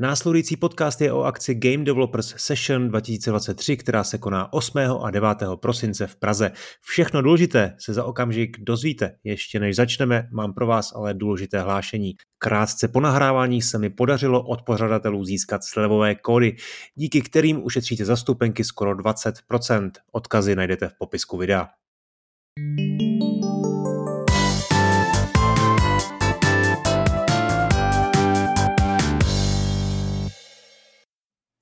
Následující podcast je o akci Game Developers Session 2023, která se koná 8. a 9. prosince v Praze. Všechno důležité se za okamžik dozvíte. Ještě než začneme, mám pro vás ale důležité hlášení. Krátce po nahrávání se mi podařilo od pořadatelů získat slevové kódy, díky kterým ušetříte zastupenky skoro 20%. Odkazy najdete v popisku videa.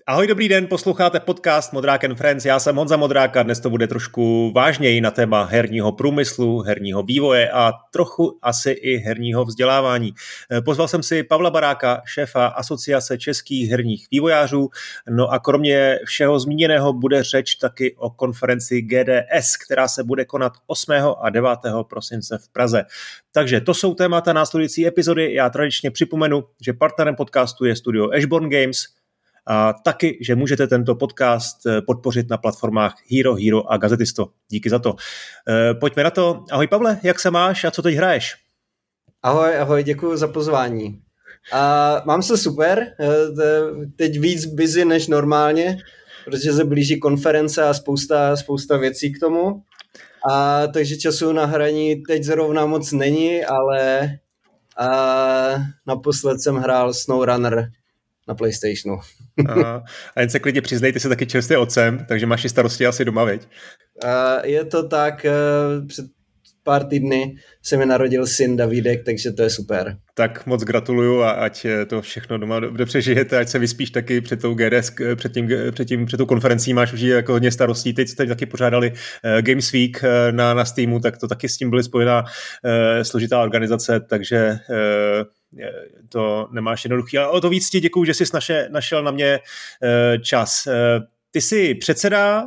Ahoj, dobrý den, posloucháte podcast Modrák and Friends. Já jsem Honza Modráka, dnes to bude trošku vážněji na téma herního průmyslu, herního vývoje a trochu asi i herního vzdělávání. Eh, pozval jsem si Pavla Baráka, šéfa Asociace českých herních vývojářů. No a kromě všeho zmíněného bude řeč taky o konferenci GDS, která se bude konat 8. a 9. prosince v Praze. Takže to jsou témata následující epizody. Já tradičně připomenu, že partnerem podcastu je studio Ashborn Games – a taky, že můžete tento podcast eh, podpořit na platformách Hero, Hero a Gazetisto. Díky za to. Eh, pojďme na to. Ahoj Pavle, jak se máš a co teď hraješ? Ahoj, ahoj, děkuji za pozvání. A mám se super, eh, teď víc busy než normálně, protože se blíží konference a spousta, spousta věcí k tomu. A takže času na hraní teď zrovna moc není, ale a naposled jsem hrál SnowRunner na PlayStationu. Aha. A jen se klidně přiznej, ty jsi taky čerstvě otcem, takže máš i starosti asi doma, veď? Uh, je to tak, uh, před pár týdny se mi narodil syn Davídek, takže to je super. Tak moc gratuluju a ať to všechno doma dobře přežijete, ať se vyspíš taky před tou GDS, před, tím, před, tím, před tou konferencí, máš už jako hodně starostí. Teď jste taky pořádali Games Week na, na Steamu, tak to taky s tím byly spojená uh, složitá organizace, takže uh, to nemáš jednoduchý. Ale o to víc ti děkuju, že jsi naše, našel na mě eh, čas. Eh, ty jsi předseda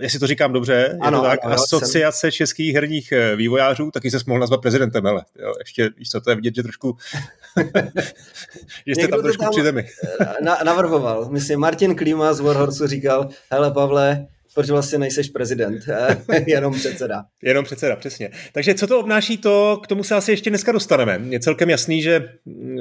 jestli to říkám dobře, ano, je to tak, ano, asociace jsem... českých herních eh, vývojářů, taky se mohl nazvat prezidentem, ale jo, ještě, víš co, to je vidět, že trošku, že jste tam trošku tam při zemi. na, navrhoval, myslím, Martin Klíma z Warhorsu říkal, hele Pavle, proč vlastně nejseš prezident, jenom předseda. Jenom předseda, přesně. Takže co to obnáší, to k tomu se asi ještě dneska dostaneme. Je celkem jasný, že,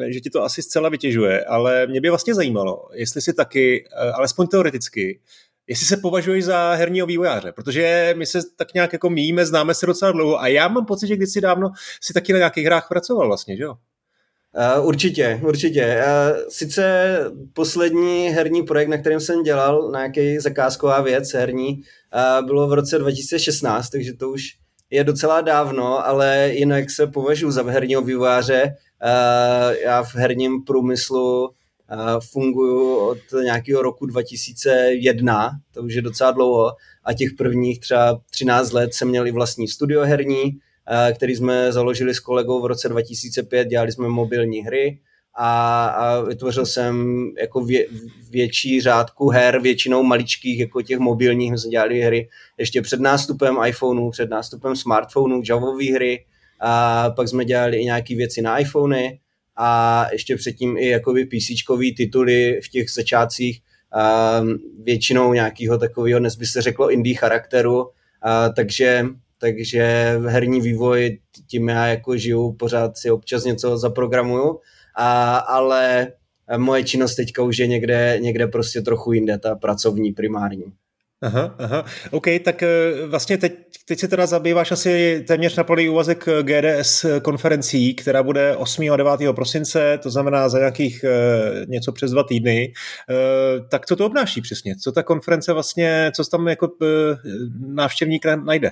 že ti to asi zcela vytěžuje, ale mě by vlastně zajímalo, jestli si taky, eh, alespoň teoreticky, jestli se považuješ za herního vývojáře, protože my se tak nějak jako míjíme, známe se docela dlouho a já mám pocit, že kdysi dávno si taky na nějakých hrách pracoval vlastně, že jo? Uh, určitě, určitě. Uh, sice poslední herní projekt, na kterém jsem dělal, nějaký zakázková věc herní, uh, bylo v roce 2016, takže to už je docela dávno, ale jinak se považuji za herního vývojáře. Já v herním průmyslu funguji od nějakého roku 2001, to už je docela dlouho, a těch prvních třeba 13 let jsem měl i vlastní studio herní, který jsme založili s kolegou v roce 2005, dělali jsme mobilní hry a, a vytvořil jsem jako vě, větší řádku her, většinou maličkých, jako těch mobilních, my jsme dělali hry ještě před nástupem iPhoneu, před nástupem smartphoneu, Javové hry, a pak jsme dělali i nějaké věci na iPhony a ještě předtím i jakoby PC tituly v těch začátcích, a většinou nějakého takového, dnes by se řeklo indie charakteru, a, takže takže v herní vývoj tím já jako žiju, pořád si občas něco zaprogramuju, a, ale moje činnost teďka už je někde, někde prostě trochu jinde, ta pracovní primární. Aha, aha. OK, tak eh, vlastně teď, teď se teda zabýváš asi téměř na plný úvazek GDS konferencí, která bude 8. a 9. prosince, to znamená za nějakých něco přes dva týdny. Tak co to obnáší přesně? Co ta konference vlastně, co tam jako návštěvník najde?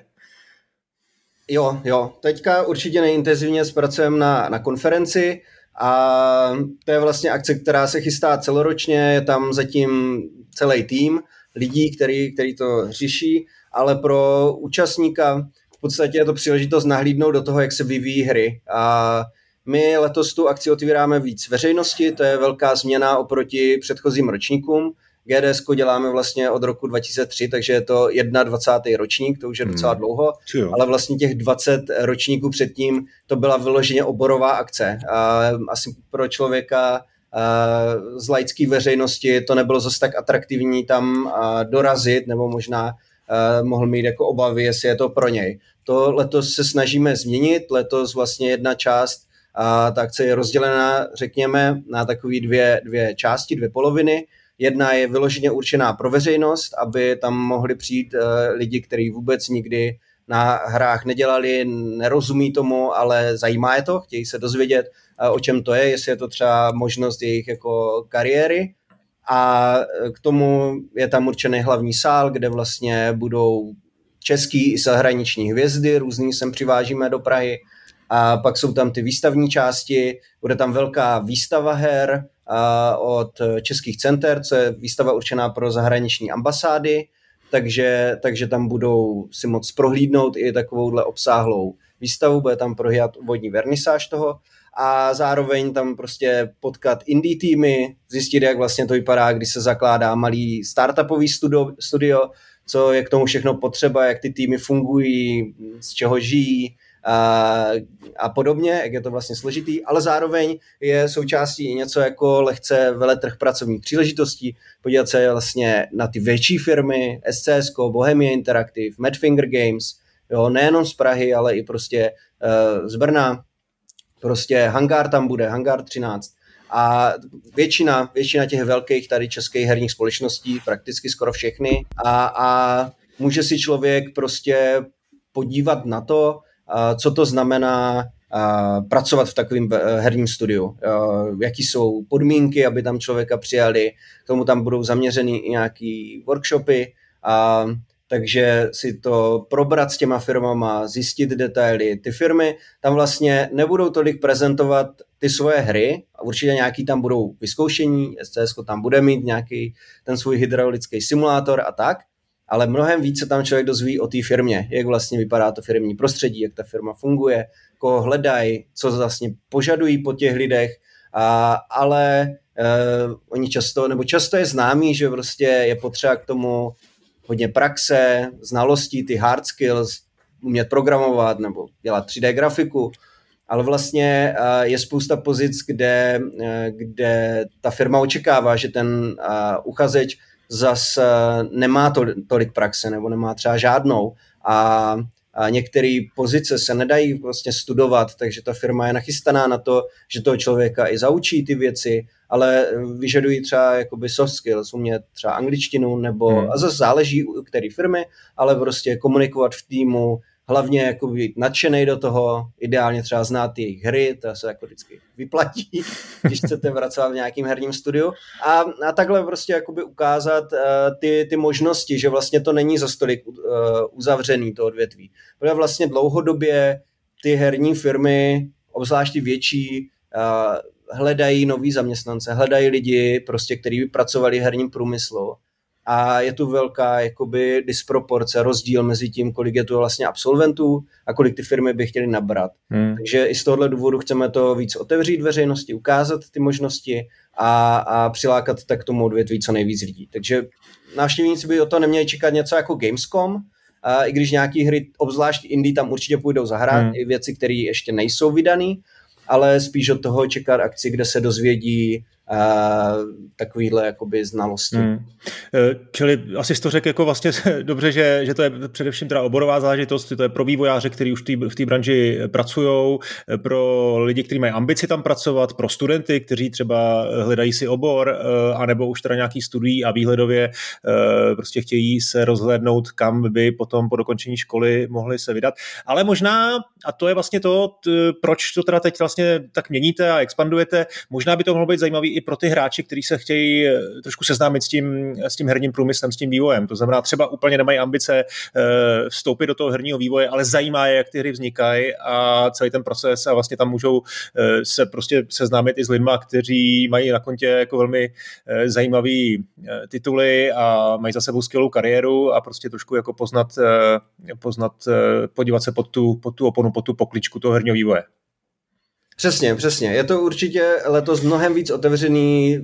Jo, jo. Teďka určitě nejintenzivně zpracujeme na, na konferenci a to je vlastně akce, která se chystá celoročně, je tam zatím celý tým lidí, který, který to řeší, ale pro účastníka v podstatě je to příležitost nahlídnout do toho, jak se vyvíjí hry. A my letos tu akci otvíráme víc veřejnosti, to je velká změna oproti předchozím ročníkům, GDS děláme vlastně od roku 2003, takže je to 21. ročník, to už je docela hmm. dlouho, hmm. ale vlastně těch 20 ročníků předtím to byla vyloženě oborová akce. A asi pro člověka z laické veřejnosti to nebylo zase tak atraktivní tam dorazit, nebo možná mohl mít jako obavy, jestli je to pro něj. To letos se snažíme změnit, letos vlastně jedna část A ta akce je rozdělená, řekněme, na takové dvě, dvě části, dvě poloviny. Jedna je vyloženě určená pro veřejnost, aby tam mohli přijít uh, lidi, kteří vůbec nikdy na hrách nedělali, nerozumí tomu, ale zajímá je to, chtějí se dozvědět, uh, o čem to je, jestli je to třeba možnost jejich jako kariéry. A k tomu je tam určený hlavní sál, kde vlastně budou český i zahraniční hvězdy, různý sem přivážíme do Prahy. A pak jsou tam ty výstavní části, bude tam velká výstava her od českých center, co je výstava určená pro zahraniční ambasády, takže, takže tam budou si moc prohlídnout i takovouhle obsáhlou výstavu, bude tam prohýbat vodní vernisáž toho a zároveň tam prostě potkat indie týmy, zjistit, jak vlastně to vypadá, když se zakládá malý startupový studio, studio co je k tomu všechno potřeba, jak ty týmy fungují, z čeho žijí, a, a podobně, jak je to vlastně složitý, ale zároveň je součástí i něco jako lehce veletrh pracovních příležitostí, podívat se vlastně na ty větší firmy, SCS, Bohemia Interactive, Madfinger Games, jo, nejenom z Prahy, ale i prostě uh, z Brna, prostě Hangár tam bude, Hangár 13, a většina, většina těch velkých tady českých herních společností, prakticky skoro všechny. A, a může si člověk prostě podívat na to, co to znamená pracovat v takovém eh, herním studiu. Jaký jsou podmínky, aby tam člověka přijali, k tomu tam budou zaměřeny i nějaký workshopy, a, takže si to probrat s těma firmama, zjistit detaily. Ty firmy tam vlastně nebudou tolik prezentovat ty svoje hry, určitě nějaký tam budou vyzkoušení, SCS tam bude mít nějaký ten svůj hydraulický simulátor a tak, ale mnohem více tam člověk dozví o té firmě, jak vlastně vypadá to firmní prostředí, jak ta firma funguje, koho hledají, co vlastně požadují po těch lidech, a, ale uh, oni často, nebo často je známý, že prostě je potřeba k tomu hodně praxe, znalostí, ty hard skills, umět programovat nebo dělat 3D grafiku, ale vlastně uh, je spousta pozic, kde, uh, kde ta firma očekává, že ten uchazeč zas nemá to, tolik praxe nebo nemá třeba žádnou a, a některé pozice se nedají vlastně studovat, takže ta firma je nachystaná na to, že toho člověka i zaučí ty věci, ale vyžadují třeba jakoby soft skills, umět třeba angličtinu nebo, hmm. a zase záleží u které firmy, ale prostě komunikovat v týmu, hlavně jako být nadšený do toho, ideálně třeba znát jejich hry, to se jako vždycky vyplatí, když chcete pracovat v nějakým herním studiu a, a takhle prostě jakoby ukázat uh, ty, ty možnosti, že vlastně to není za stolik uh, uzavřený to odvětví. Protože vlastně dlouhodobě ty herní firmy, obzvlášť větší, uh, hledají nový zaměstnance, hledají lidi, prostě, kteří by pracovali v herním průmyslu a je tu velká jakoby disproporce, rozdíl mezi tím, kolik je tu vlastně absolventů a kolik ty firmy by chtěly nabrat. Hmm. Takže i z tohohle důvodu chceme to víc otevřít veřejnosti, ukázat ty možnosti a, a přilákat tak tomu odvětví co nejvíc lidí. Takže návštěvníci by o to neměli čekat něco jako Gamescom, a i když nějaký hry, obzvlášť indie, tam určitě půjdou zahrát, hmm. i věci, které ještě nejsou vydané, ale spíš od toho čekat akci, kde se dozvědí takovýhle jakoby znalosti. Hmm. E, čili asi to řekl jako vlastně dobře, že, že to je především teda oborová záležitost, to je pro vývojáře, kteří už v té branži pracují, e, pro lidi, kteří mají ambici tam pracovat, pro studenty, kteří třeba hledají si obor, e, anebo už teda nějaký studií a výhledově prostě chtějí se rozhlédnout, kam by potom po dokončení školy mohli se vydat. Ale možná, a to je vlastně to, proč to teda teď vlastně tak měníte a expandujete, možná by to mohlo být zajímavý i pro ty hráči, kteří se chtějí eh, trošku seznámit s tím, s tím herním průmyslem, s tím vývojem. To znamená, třeba úplně nemají ambice eh, vstoupit do toho herního vývoje, ale zajímá je, jak ty hry vznikají a celý ten proces a vlastně tam můžou eh, se prostě seznámit i s lidmi, kteří mají na kontě jako velmi zajímavý tituly a mají za sebou skvělou kariéru a prostě trošku jako poznat, poznat podívat se pod tu, pod tu oponu, pod tu pokličku toho herního vývoje. Přesně, přesně. Je to určitě letos mnohem víc otevřený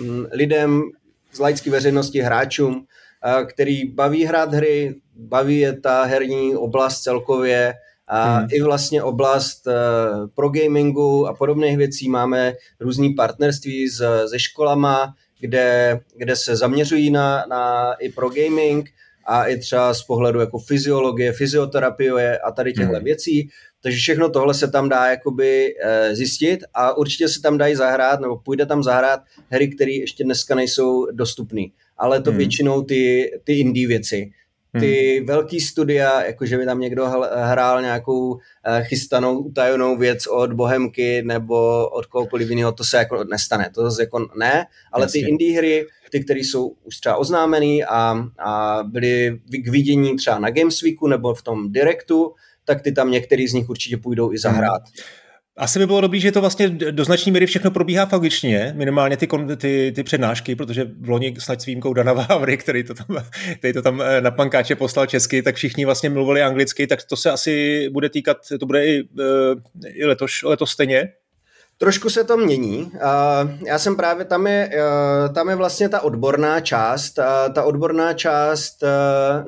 mm, lidem z laické veřejnosti, hráčům, který baví hrát hry, baví je ta herní oblast celkově a hmm. i vlastně oblast uh, pro gamingu a podobných věcí. Máme různý partnerství s, se školama, kde, kde se zaměřují na, na i pro gaming a i třeba z pohledu jako fyziologie, fyzioterapie a tady těchto hmm. věcí. Takže všechno tohle se tam dá jakoby e, zjistit a určitě se tam dají zahrát, nebo půjde tam zahrát hry, které ještě dneska nejsou dostupné. Ale to hmm. většinou ty, ty indie věci. Ty hmm. velký studia, jakože by tam někdo hrál nějakou eh, chystanou, utajenou věc od Bohemky nebo od kohokoliv jiného, to se jako nestane. To zase jako ne, ale Jasně. ty indie hry, ty, které jsou už třeba oznámený a, a byly k vidění třeba na Gamesweeku nebo v tom Directu, tak ty tam některý z nich určitě půjdou i zahrát. Hmm. Asi by bylo dobré, že to vlastně do značné míry všechno probíhá v angličtině, minimálně ty, ty, ty přednášky, protože v loni snad s výjimkou Dana Vávry, který to tam, který to tam eh, na pankáče poslal česky, tak všichni vlastně mluvili anglicky, tak to se asi bude týkat, to bude i, eh, i letos, letos stejně. Trošku se to mění. Já jsem právě, tam je, eh, tam je vlastně ta odborná část, ta odborná část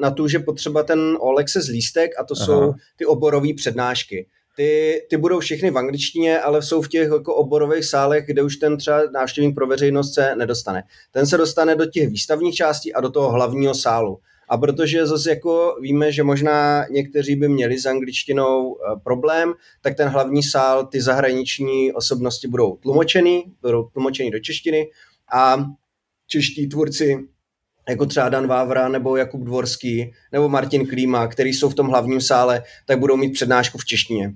na tu, že potřeba ten Olexe z lístek a to Aha. jsou ty oborové přednášky ty, ty budou všechny v angličtině, ale jsou v těch jako oborových sálech, kde už ten třeba návštěvník pro veřejnost se nedostane. Ten se dostane do těch výstavních částí a do toho hlavního sálu. A protože zase jako víme, že možná někteří by měli s angličtinou eh, problém, tak ten hlavní sál, ty zahraniční osobnosti budou tlumočený, budou tlumočený do češtiny a čeští tvůrci jako třeba Dan Vávra nebo Jakub Dvorský nebo Martin Klíma, který jsou v tom hlavním sále, tak budou mít přednášku v češtině.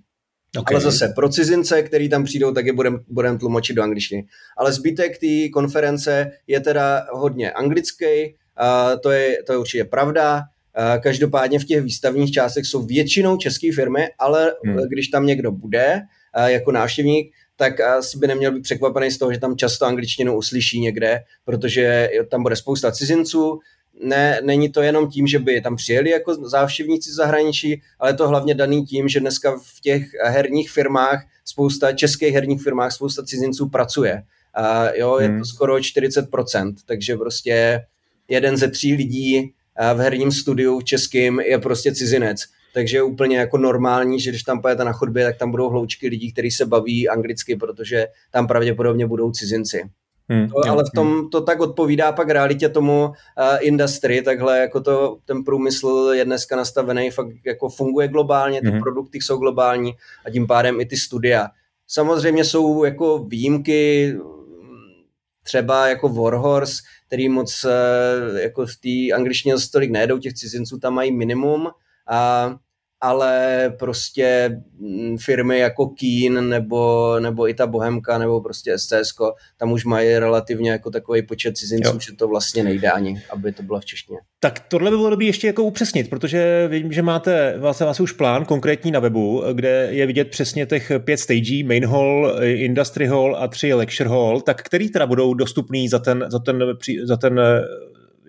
Okay. Ale zase pro cizince, který tam přijdou, tak je budeme budem tlumočit do angličtiny. Ale zbytek té konference je teda hodně anglický, a to, je, to je určitě pravda. A každopádně v těch výstavních částech jsou většinou české firmy, ale hmm. když tam někdo bude jako návštěvník, tak asi by neměl být překvapený z toho, že tam často angličtinu uslyší někde, protože tam bude spousta cizinců, ne, není to jenom tím, že by tam přijeli jako závštěvníci zahraničí, ale to hlavně daný tím, že dneska v těch herních firmách, spousta českých herních firmách, spousta cizinců pracuje. A jo, je to hmm. skoro 40%, takže prostě jeden ze tří lidí v herním studiu českým je prostě cizinec. Takže je úplně jako normální, že když tam pojete na chodbě, tak tam budou hloučky lidí, kteří se baví anglicky, protože tam pravděpodobně budou cizinci. Hmm, to, jo, ale v tom to tak odpovídá pak realitě tomu uh, industry, takhle jako to, ten průmysl je dneska nastavený, fakt jako funguje globálně, ty hmm. produkty jsou globální a tím pádem i ty studia. Samozřejmě jsou jako výjimky, třeba jako Warhorse, který moc uh, jako v té angličtině tolik nejedou, těch cizinců tam mají minimum a ale prostě mm, firmy jako Keen nebo, nebo i ta Bohemka nebo prostě SCS, tam už mají relativně jako takový počet cizinců, jo. že to vlastně nejde ani, aby to bylo v češtině. Tak tohle by bylo dobré ještě jako upřesnit, protože vím, že máte vlastně, vlastně už plán konkrétní na webu, kde je vidět přesně těch pět stagí, main hall, industry hall a tři lecture hall, tak který teda budou dostupný za ten, za ten, za ten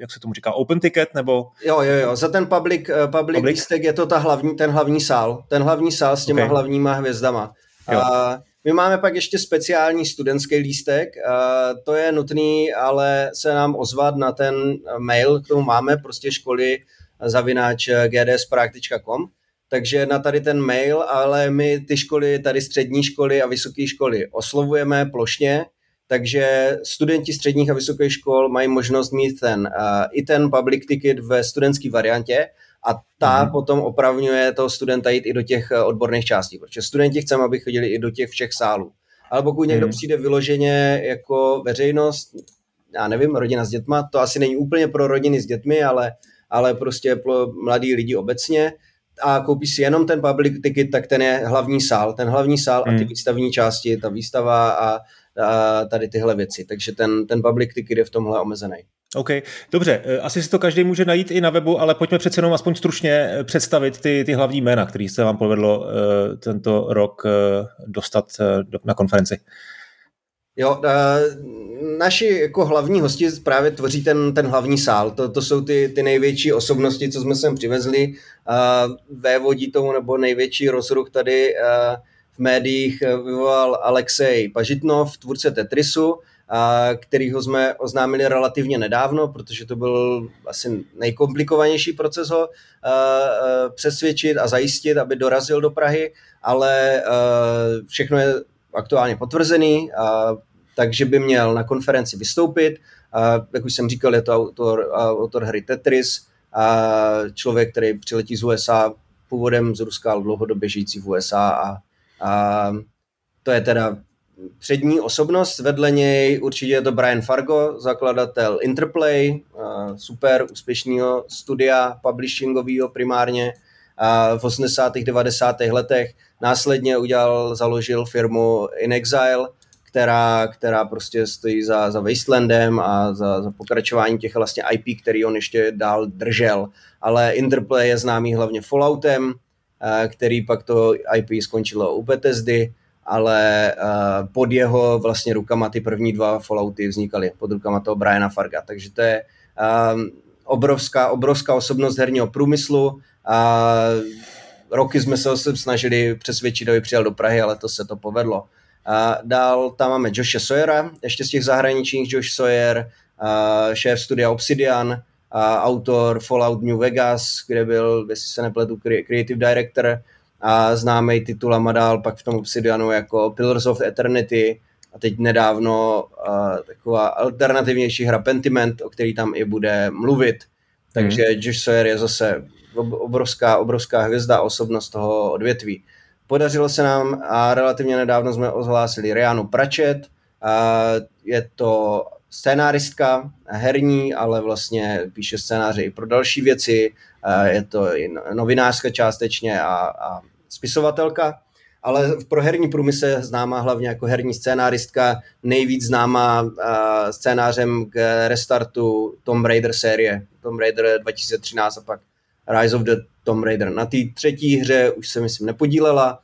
jak se tomu říká, open ticket, nebo? Jo, jo, jo, za ten public, uh, public, public? lístek je to ta hlavní, ten hlavní sál, ten hlavní sál s těma okay. hlavníma hvězdama. Jo. A my máme pak ještě speciální studentský lístek, a to je nutný, ale se nám ozvat na ten mail, kterou máme, prostě školy zavináč gdsprák.com, takže na tady ten mail, ale my ty školy, tady střední školy a vysoké školy oslovujeme plošně, takže studenti středních a vysokých škol mají možnost mít ten, uh, i ten public ticket ve studentské variantě a ta mm. potom opravňuje toho studenta jít i do těch uh, odborných částí, protože studenti chceme, aby chodili i do těch všech sálů. Ale pokud někdo mm. přijde vyloženě jako veřejnost, já nevím, rodina s dětma, to asi není úplně pro rodiny s dětmi, ale, ale prostě pro mladí lidi obecně, a koupí si jenom ten public ticket, tak ten je hlavní sál. Ten hlavní sál mm. a ty hmm. výstavní části, ta výstava a a tady tyhle věci. Takže ten, ten public ticket je v tomhle omezený. OK, dobře, e, asi si to každý může najít i na webu, ale pojďme přece jenom aspoň stručně e, představit ty, ty hlavní jména, které se vám povedlo uh, tento rok dostat na konferenci. Jo, naši jako hlavní hosti právě tvoří ten, ten hlavní sál. To, to jsou ty, ty největší osobnosti, co jsme sem přivezli. Vévodí tomu, nebo největší rozruch tady v médiích eh, vyvolal Alexej Pažitnov, tvůrce Tetrisu, a kterýho jsme oznámili relativně nedávno, protože to byl asi nejkomplikovanější proces ho uh, přesvědčit a zajistit, aby dorazil do Prahy, ale všechno je aktuálně potvrzený, uh, takže by měl na konferenci vystoupit. Uh, jak už jsem říkal, je to autor, autor hry Tetris, a člověk, který přiletí z USA původem z Ruska, ale dlouhodobě žijící v USA a, a to je teda přední osobnost, vedle něj určitě je to Brian Fargo, zakladatel Interplay, super úspěšného studia publishingového primárně v 80. 90. letech. Následně udělal, založil firmu In Exile, která, která prostě stojí za, za Wastelandem a za, za pokračování těch vlastně IP, který on ještě dál držel. Ale Interplay je známý hlavně Falloutem, který pak to IP skončilo u Bethesdy ale uh, pod jeho vlastně rukama ty první dva Fallouty vznikaly, pod rukama toho Briana Farga, takže to je uh, obrovská, obrovská osobnost herního průmyslu roky jsme se snažili přesvědčit, aby přijel do Prahy, ale to se to povedlo. A dál tam máme Joshe Sawyera, ještě z těch zahraničních Josh Sawyer, šéf studia Obsidian, uh, autor Fallout New Vegas, kde byl, jestli se nepletu, creative director, a známý titulama dál pak v tom Obsidianu jako Pillars of Eternity a teď nedávno uh, taková alternativnější hra Pentiment, o který tam i bude mluvit. Takže hmm. Josh Sawyer je zase obrovská, obrovská hvězda a osobnost toho odvětví. Podařilo se nám a relativně nedávno jsme ozhlásili Rianu Pračet. A je to scénáristka herní, ale vlastně píše scénáře i pro další věci. Je to i novinářka částečně a, a spisovatelka, ale pro herní průmysl známá hlavně jako herní scénáristka, nejvíc známá uh, scénářem k restartu Tomb Raider série, Tomb Raider 2013 a pak Rise of the Tomb Raider. Na té třetí hře už se myslím nepodílela,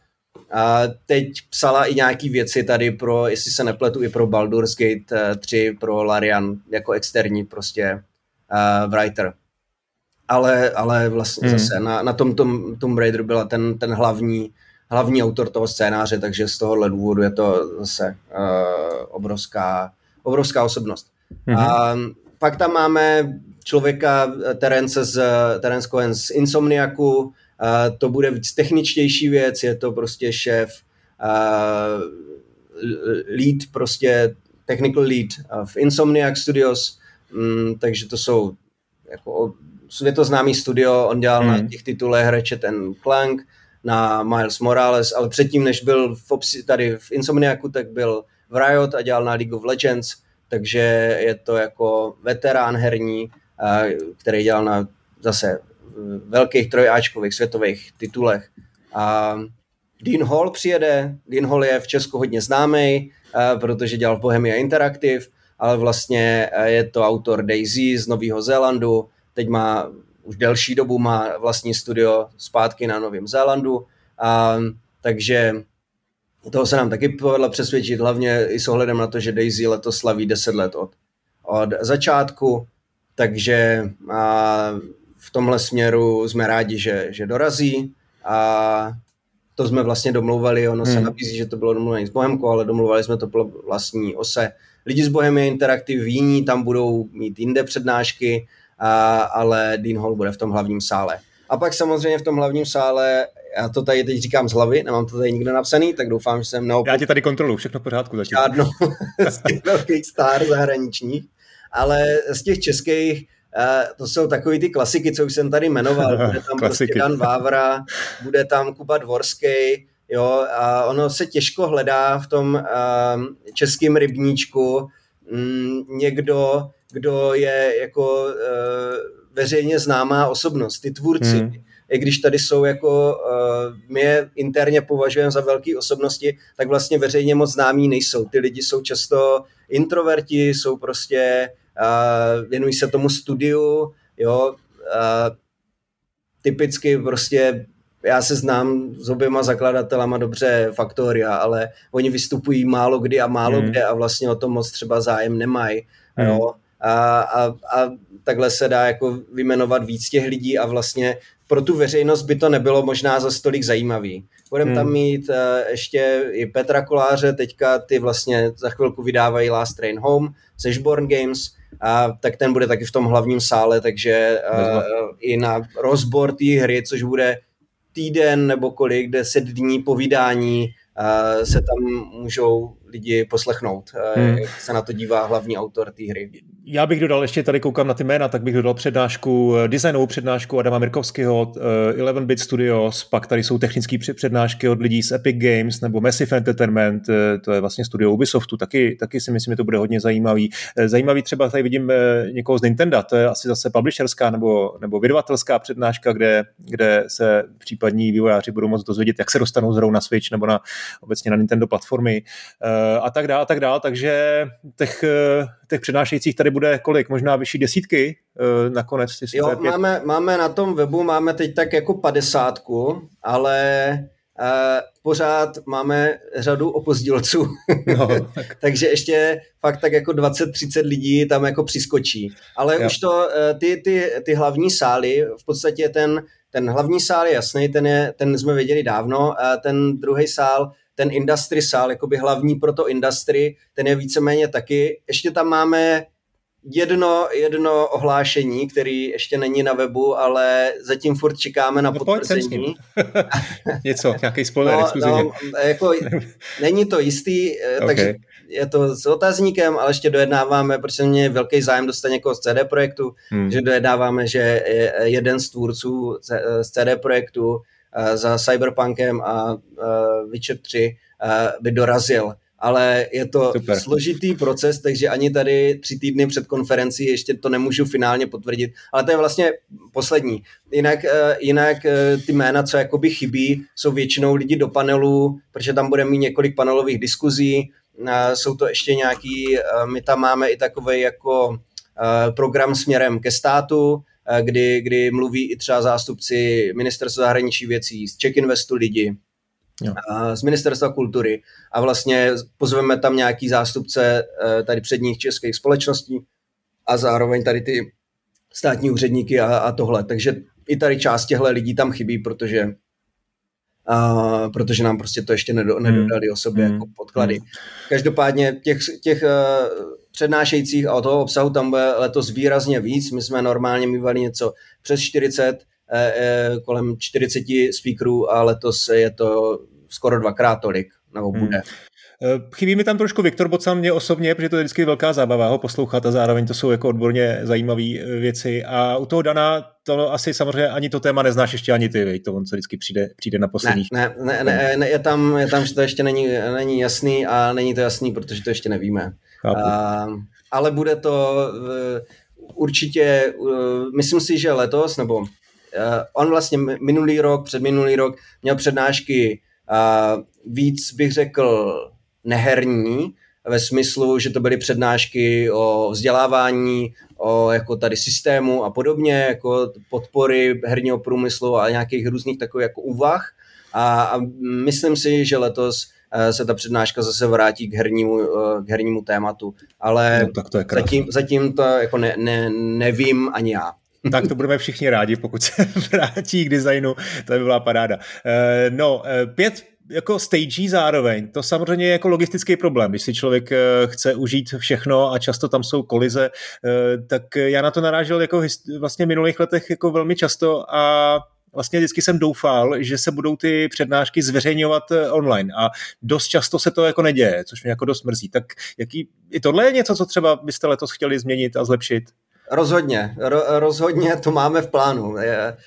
a teď psala i nějaký věci tady pro, jestli se nepletu, i pro Baldur's Gate 3, pro Larian, jako externí prostě uh, writer ale, ale vlastně mm. zase na, na tom, tom Tomb Raider byla ten, ten hlavní, hlavní autor toho scénáře, takže z tohohle důvodu je to zase uh, obrovská, obrovská osobnost. Mm. A pak tam máme člověka Terence, z, Terence Cohen z Insomniaku, uh, to bude víc techničtější věc, je to prostě šéf uh, lead, prostě technical lead v Insomniac Studios, um, takže to jsou jako světoznámý studio, on dělal hmm. na těch titulech Ratchet and Clank, na Miles Morales, ale předtím, než byl v obsi, tady v Insomniaku, tak byl v Riot a dělal na League of Legends, takže je to jako veterán herní, který dělal na zase velkých trojáčkových světových titulech. A Dean Hall přijede, Dean Hall je v Česku hodně známý, protože dělal v Bohemia Interactive, ale vlastně je to autor Daisy z Nového Zélandu, teď má už delší dobu má vlastní studio zpátky na Novém Zélandu, a, takže toho se nám taky povedlo přesvědčit, hlavně i s ohledem na to, že Daisy letos slaví 10 let od, od začátku, takže a, v tomhle směru jsme rádi, že, že dorazí a to jsme vlastně domlouvali, ono hmm. se nabízí, že to bylo domluvené s Bohemkou, ale domluvali jsme to pro vlastní ose. Lidi z Bohemie Interactive jiní tam budou mít jinde přednášky, a, ale Dean Hall bude v tom hlavním sále. A pak samozřejmě v tom hlavním sále, já to tady teď říkám z hlavy, nemám to tady nikde napsaný, tak doufám, že jsem neopět... Já ti tady kontrolu, všechno v pořádku zatím. Žádnou z těch velkých star zahraničních, ale z těch českých to jsou takový ty klasiky, co už jsem tady jmenoval. Bude tam prostě Dan Vávra, bude tam Kuba Dvorský, jo, a ono se těžko hledá v tom uh, českém rybníčku um, někdo, kdo je jako uh, veřejně známá osobnost, ty tvůrci. Hmm. I když tady jsou jako, uh, my je interně považujeme za velké osobnosti, tak vlastně veřejně moc známí nejsou. Ty lidi jsou často introverti, jsou prostě, věnují se tomu studiu, jo, uh, typicky prostě já se znám s oběma zakladatelama dobře Faktoria, ale oni vystupují málo kdy a málo hmm. kde a vlastně o tom moc třeba zájem nemají. Hmm. Jo a, a, a takhle se dá jako vymenovat víc těch lidí a vlastně pro tu veřejnost by to nebylo možná za stolik zajímavý. Budeme hmm. tam mít uh, ještě i Petra Koláře, teďka ty vlastně za chvilku vydávají Last Train Home, Seshborn Games, a tak ten bude taky v tom hlavním sále, takže uh, i na rozbor té hry, což bude týden nebo kolik, deset dní povídání, uh, se tam můžou lidi poslechnout, hmm. jak se na to dívá hlavní autor té hry. Já bych dodal, ještě tady koukám na ty jména, tak bych dodal přednášku, designovou přednášku Adama Mirkovského, 11-bit Studios, pak tady jsou technické přednášky od lidí z Epic Games nebo Massive Entertainment, to je vlastně studio Ubisoftu, taky, taky si myslím, že to bude hodně zajímavý. Zajímavý třeba tady vidím někoho z Nintendo, to je asi zase publisherská nebo, nebo vydavatelská přednáška, kde, kde se případní vývojáři budou moct dozvědět, jak se dostanou zrovna na Switch nebo na obecně na Nintendo platformy uh, a tak dále, a tak dále. Takže těch, uh, těch přednášejících tady bude kolik? Možná vyšší desítky uh, nakonec? Jo, máme, máme na tom webu, máme teď tak jako padesátku, ale Uh, pořád máme řadu opozdilců, no, tak. takže ještě fakt tak jako 20-30 lidí tam jako přiskočí. Ale jo. už to, ty, ty, ty hlavní sály, v podstatě ten ten hlavní sál je jasný, ten, je, ten jsme věděli dávno, a ten druhý sál, ten industry sál, jakoby hlavní pro to industry, ten je víceméně taky. Ještě tam máme jedno, jedno ohlášení, který ještě není na webu, ale zatím furt čekáme na no, potvrzení. Něco, nějaký spoiler, no, no, jako, není to jistý, eh, okay. takže je to s otazníkem, ale ještě dojednáváme, protože mě velký zájem dostat někoho z CD projektu, hmm. že dojednáváme, že jeden z tvůrců z CD projektu eh, za Cyberpunkem a eh, Witcher 3 eh, by dorazil ale je to Super. složitý proces, takže ani tady tři týdny před konferencí ještě to nemůžu finálně potvrdit, ale to je vlastně poslední. Jinak, jinak ty jména, co jakoby chybí, jsou většinou lidi do panelu, protože tam bude mít několik panelových diskuzí, jsou to ještě nějaký, my tam máme i takový jako program směrem ke státu, kdy, kdy mluví i třeba zástupci ministerstva zahraničí věcí, z Czech Investu lidi, jo. z ministerstva kultury a vlastně pozveme tam nějaký zástupce tady předních českých společností a zároveň tady ty státní úředníky a, a tohle. Takže i tady část těchto lidí tam chybí, protože a, protože nám prostě to ještě nedo, hmm. nedodali o sobě mm. jako podklady. Mm. Každopádně těch, těch uh, přednášejících a toho obsahu tam bude letos výrazně víc. My jsme normálně mývali něco přes 40, eh, eh, kolem 40 speakerů a letos je to skoro dvakrát tolik, nebo bude. Mm. Eh, chybí mi tam trošku Viktor Bocan mě osobně, protože to je vždycky velká zábava ho poslouchat a zároveň to jsou jako odborně zajímavé věci. A u toho Dana to asi samozřejmě ani to téma neznáš ještě ani ty, vej, to on se vždycky přijde, přijde na posledních. Ne, ne, ne, ne, je, tam, je tam, že to ještě není, není jasný a není to jasný, protože to ještě nevíme. A, ale bude to uh, určitě, uh, myslím si, že letos, nebo uh, on vlastně minulý rok, předminulý rok měl přednášky víc bych řekl neherní, ve smyslu, že to byly přednášky o vzdělávání, o jako tady systému a podobně, jako podpory herního průmyslu a nějakých různých takových jako úvah. A, a myslím si, že letos eh, se ta přednáška zase vrátí k hernímu, eh, k hernímu tématu. Ale no, tak to je zatím, zatím to jako ne, ne, nevím ani já. Tak to budeme všichni rádi, pokud se vrátí k designu, to by byla paráda. Eh, no, pět jako stagí zároveň, to samozřejmě je jako logistický problém, když si člověk eh, chce užít všechno a často tam jsou kolize, eh, tak já na to narážel jako vlastně v minulých letech jako velmi často a vlastně vždycky jsem doufal, že se budou ty přednášky zveřejňovat eh, online a dost často se to jako neděje, což mě jako dost mrzí. Tak jaký, i tohle je něco, co třeba byste letos chtěli změnit a zlepšit? Rozhodně, ro, rozhodně to máme v plánu. Je,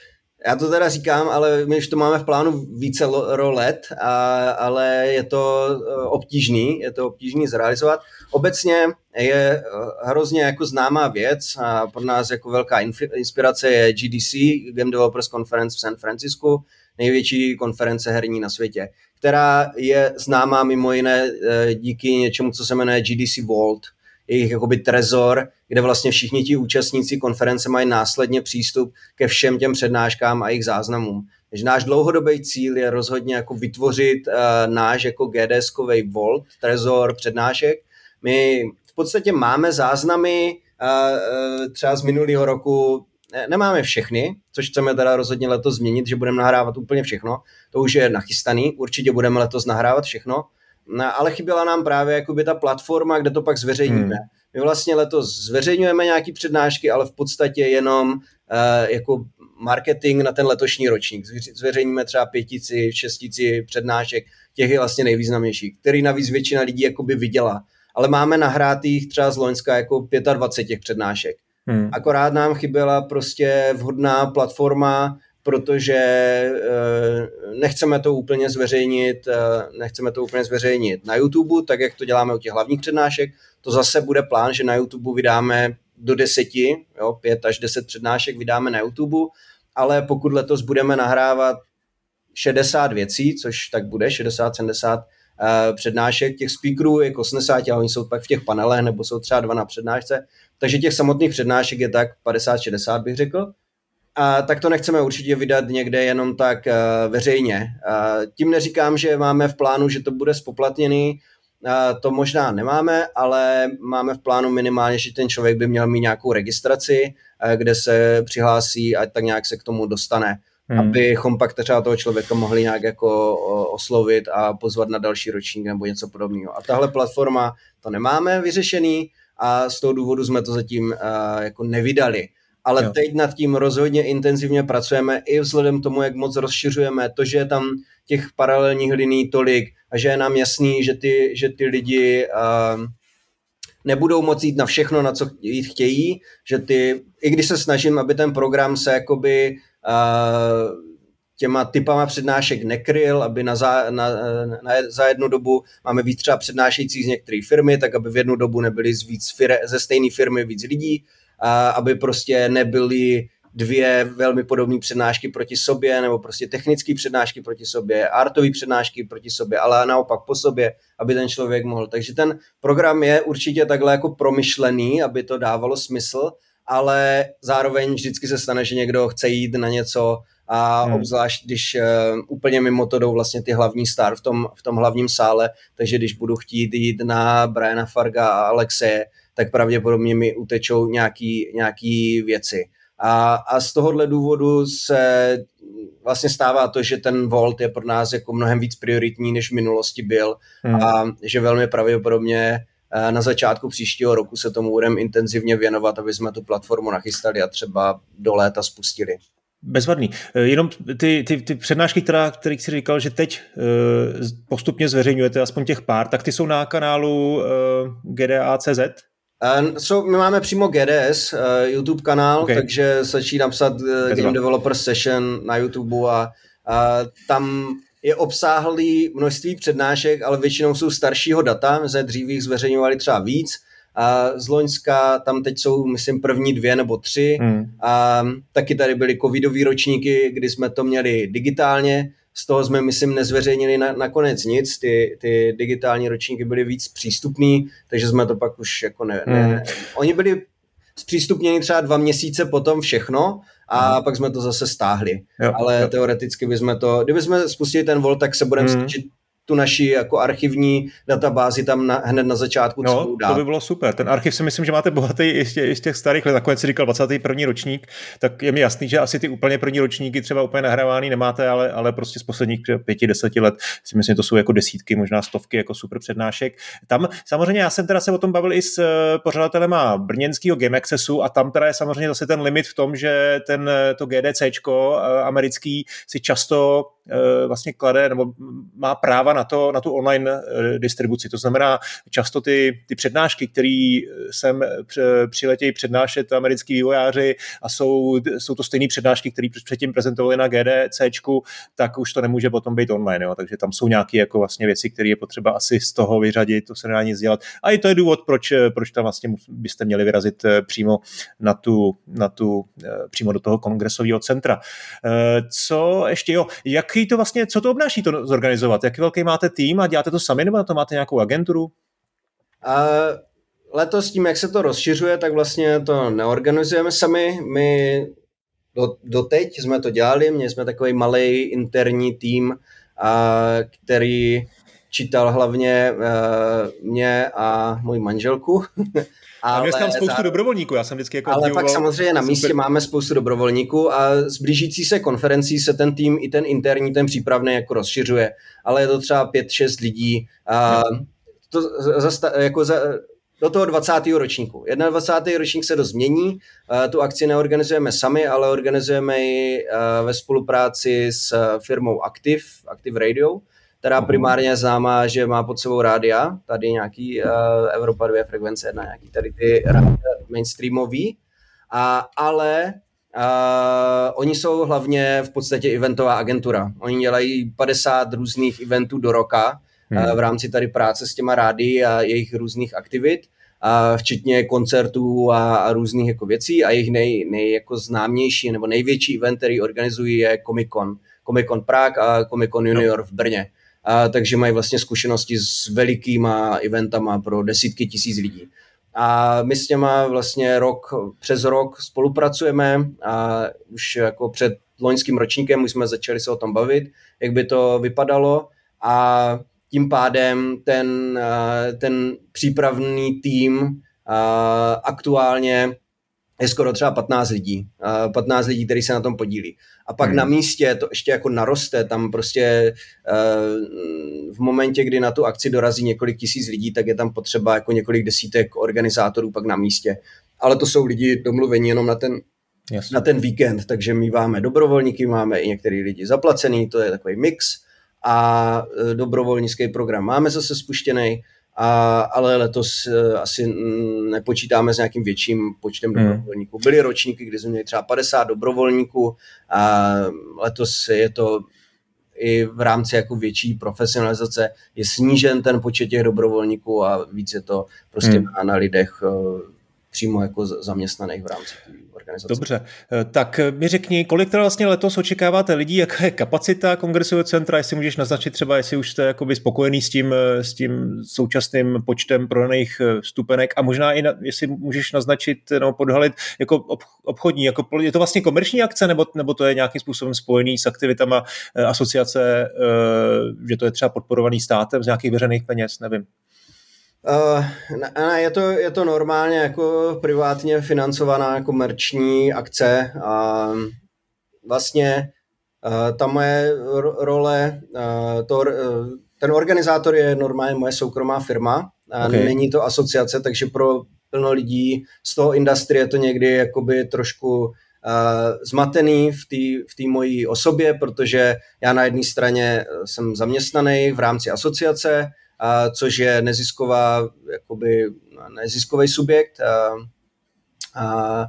já to teda říkám, ale my už to máme v plánu více let, a, ale je to e, obtížný, je to obtížný zrealizovat. Obecně je e, hrozně jako známá věc a pro nás jako velká inspirace je GDC, Game Developers Conference v San Francisku, největší konference herní na světě, která je známá mimo jiné e, díky něčemu, co se jmenuje GDC Vault, jejich jakoby trezor, kde vlastně všichni ti účastníci konference mají následně přístup ke všem těm přednáškám a jejich záznamům. Takže náš dlouhodobý cíl je rozhodně jako vytvořit uh, náš jako GDS-kový vault, trezor přednášek. My v podstatě máme záznamy uh, třeba z minulého roku, ne, nemáme všechny, což chceme teda rozhodně letos změnit, že budeme nahrávat úplně všechno. To už je nachystaný, určitě budeme letos nahrávat všechno, No, ale chyběla nám právě jakoby ta platforma, kde to pak zveřejníme. Hmm. My vlastně letos zveřejňujeme nějaké přednášky, ale v podstatě jenom uh, jako marketing na ten letošní ročník. Zveřejníme třeba pětici, šestici přednášek, těch je vlastně nejvýznamnější, který navíc většina lidí jakoby viděla. Ale máme nahrátých třeba z Loňska jako 25 těch přednášek. Hmm. Akorát nám chyběla prostě vhodná platforma, protože eh, nechceme to úplně zveřejnit, eh, nechceme to úplně zveřejnit na YouTube, tak jak to děláme u těch hlavních přednášek. To zase bude plán, že na YouTube vydáme do deseti, jo, pět až deset přednášek vydáme na YouTube, ale pokud letos budeme nahrávat 60 věcí, což tak bude, 60-70 uh, eh, přednášek, těch speakerů je 80, ale oni jsou pak v těch panelech, nebo jsou třeba dva na přednášce, takže těch samotných přednášek je tak 50-60 bych řekl. A tak to nechceme určitě vydat někde jenom tak uh, veřejně. Uh, tím neříkám, že máme v plánu, že to bude spoplatněný, uh, to možná nemáme, ale máme v plánu minimálně, že ten člověk by měl mít nějakou registraci, uh, kde se přihlásí a tak nějak se k tomu dostane. Hmm. Abychom pak třeba toho člověka mohli nějak jako oslovit a pozvat na další ročník nebo něco podobného. A tahle platforma to nemáme vyřešený a z toho důvodu jsme to zatím uh, jako nevydali ale jo. teď nad tím rozhodně intenzivně pracujeme i vzhledem tomu, jak moc rozšiřujeme to, že je tam těch paralelních liní tolik a že je nám jasný, že ty, že ty lidi uh, nebudou moci jít na všechno, na co jít chtějí, že ty, i když se snažím, aby ten program se jakoby uh, těma typama přednášek nekryl, aby na za, na, na, za jednu dobu máme víc třeba přednášejících z některé firmy, tak aby v jednu dobu nebyli z víc fir, ze stejné firmy víc lidí, a aby prostě nebyly dvě velmi podobné přednášky proti sobě, nebo prostě technické přednášky proti sobě, artové přednášky proti sobě, ale naopak po sobě, aby ten člověk mohl. Takže ten program je určitě takhle jako promyšlený, aby to dávalo smysl, ale zároveň vždycky se stane, že někdo chce jít na něco a hmm. obzvlášť, když uh, úplně mimo to jdou vlastně ty hlavní star v tom, v tom hlavním sále, takže když budu chtít jít na Briana Farga a Alexe, tak pravděpodobně mi utečou nějaký, nějaký věci. A, a z tohohle důvodu se vlastně stává to, že ten Volt je pro nás jako mnohem víc prioritní, než v minulosti byl hmm. a že velmi pravděpodobně eh, na začátku příštího roku se tomu budeme intenzivně věnovat, aby jsme tu platformu nachystali a třeba do léta spustili. Bezvadný. Eh, jenom ty, ty, ty přednášky, která, který jsi říkal, že teď uh, postupně zveřejňujete, aspoň těch pár, tak ty jsou na kanálu GDA.cz? So, my máme přímo GDS, uh, YouTube kanál, okay. takže stačí napsat uh, Game Developer Session na YouTube a uh, tam je obsáhlý množství přednášek, ale většinou jsou staršího data, my jsme dřív jich zveřejňovali třeba víc, a z Loňska tam teď jsou, myslím, první dvě nebo tři. Hmm. A taky tady byly covidové ročníky, kdy jsme to měli digitálně, z toho jsme, myslím, nezveřejnili na, nakonec nic, ty, ty digitální ročníky byly víc přístupný, takže jsme to pak už jako ne, ne hmm. oni byli zpřístupněni třeba dva měsíce potom všechno a hmm. pak jsme to zase stáhli. Jo, Ale jo. teoreticky bychom to, kdyby jsme spustili ten Volt, tak se budeme hmm. snažit tu naši jako archivní databázi tam na, hned na začátku no, celou dát. to by bylo super. Ten archiv si myslím, že máte bohatý i z těch, i z těch starých let. Nakonec si říkal 21. ročník, tak je mi jasný, že asi ty úplně první ročníky třeba úplně nahrávaný nemáte, ale, ale prostě z posledních pěti, deseti let si myslím, že to jsou jako desítky, možná stovky jako super přednášek. Tam samozřejmě já jsem teda se o tom bavil i s eh, pořadatelema brněnského Game Accessu a tam teda je samozřejmě zase ten limit v tom, že ten, to GDCčko eh, americký si často Eh, vlastně klade nebo má práva na, to, na tu online eh, distribuci. To znamená, často ty, ty přednášky, které sem přiletějí přednášet americký vývojáři a jsou, jsou to stejné přednášky, které předtím prezentovali na GDC, tak už to nemůže potom být online. Jo. Takže tam jsou nějaké jako vlastně věci, které je potřeba asi z toho vyřadit, to se nedá nic dělat. A i to je důvod, proč, proč tam vlastně byste měli vyrazit eh, přímo na tu, na tu přímo do toho kongresového centra. Co ještě, jo, jak jaký to vlastně, co to obnáší to zorganizovat? Jaký velký máte tým a děláte to sami, nebo na to máte nějakou agenturu? A letos tím, jak se to rozšiřuje, tak vlastně to neorganizujeme sami. My do, doteď jsme to dělali, měli jsme takový malý interní tým, a, který čítal hlavně uh, mě a moji manželku. ale, a tam spoustu za... dobrovolníků, já jsem vždycky jako Ale pak samozřejmě na místě super. máme spoustu dobrovolníků a s blížící se konferencí se ten tým i ten interní, ten přípravný jako rozšiřuje, ale je to třeba 5-6 lidí a to zasta, jako za, do toho 20. ročníku. 21. ročník se dost změní, tu akci neorganizujeme sami, ale organizujeme ji ve spolupráci s firmou Active, Active Radio, která uh-huh. primárně je známá, že má pod sebou rádia, tady nějaký uh, Evropa 2 frekvence 1, nějaký tady ty mainstreamový, a, ale Uh, oni jsou hlavně v podstatě eventová agentura. Oni dělají 50 různých eventů do roka hmm. uh, v rámci tady práce s těma rády a jejich různých aktivit, uh, včetně koncertů a, a různých jako věcí a jejich nej, nej jako známější nebo největší event, který organizují je Comic Con. Comic Con Prague a Comic Con Junior no. v Brně. A, takže mají vlastně zkušenosti s velikýma eventama pro desítky tisíc lidí. A my s těma vlastně rok, přes rok spolupracujeme a už jako před loňským ročníkem už jsme začali se o tom bavit, jak by to vypadalo a tím pádem ten, ten přípravný tým aktuálně je skoro třeba 15 lidí. 15 lidí, kteří se na tom podílí. A pak hmm. na místě to ještě jako naroste, tam prostě eh, v momentě, kdy na tu akci dorazí několik tisíc lidí, tak je tam potřeba jako několik desítek organizátorů pak na místě. Ale to jsou lidi domluvení jenom na ten, Jasně. na ten víkend, takže my máme dobrovolníky, máme i některý lidi zaplacený, to je takový mix a eh, dobrovolnický program máme zase spuštěný a, ale letos uh, asi nepočítáme s nějakým větším počtem hmm. dobrovolníků. Byly ročníky, kdy jsme měli třeba 50 dobrovolníků a letos je to i v rámci jako větší profesionalizace je snížen ten počet těch dobrovolníků a víc je to prostě hmm. na, lidech uh, přímo jako zaměstnaných v rámci organizace. Dobře, eh, tak mi řekni, kolik teda vlastně letos očekáváte lidí, jaká je kapacita kongresového centra, jestli můžeš naznačit třeba, jestli už jste jakoby spokojený s tím, eh, s tím současným počtem prodaných eh, vstupenek a možná i na, jestli můžeš naznačit nebo podhalit jako obchodní, jako je to vlastně komerční akce nebo, nebo to je nějakým způsobem spojený s aktivitama asociace, že to je třeba podporovaný státem z nějakých veřejných peněz, nevím. Uh, ne, je, to, je to normálně jako privátně financovaná komerční akce a vlastně uh, ta moje role, uh, to, uh, ten organizátor je normálně moje soukromá firma, okay. není to asociace, takže pro plno lidí z toho industrie je to někdy jakoby trošku uh, zmatený v té v mojí osobě, protože já na jedné straně jsem zaměstnaný v rámci asociace, a, což je nezisková, jakoby neziskový subjekt, a, a,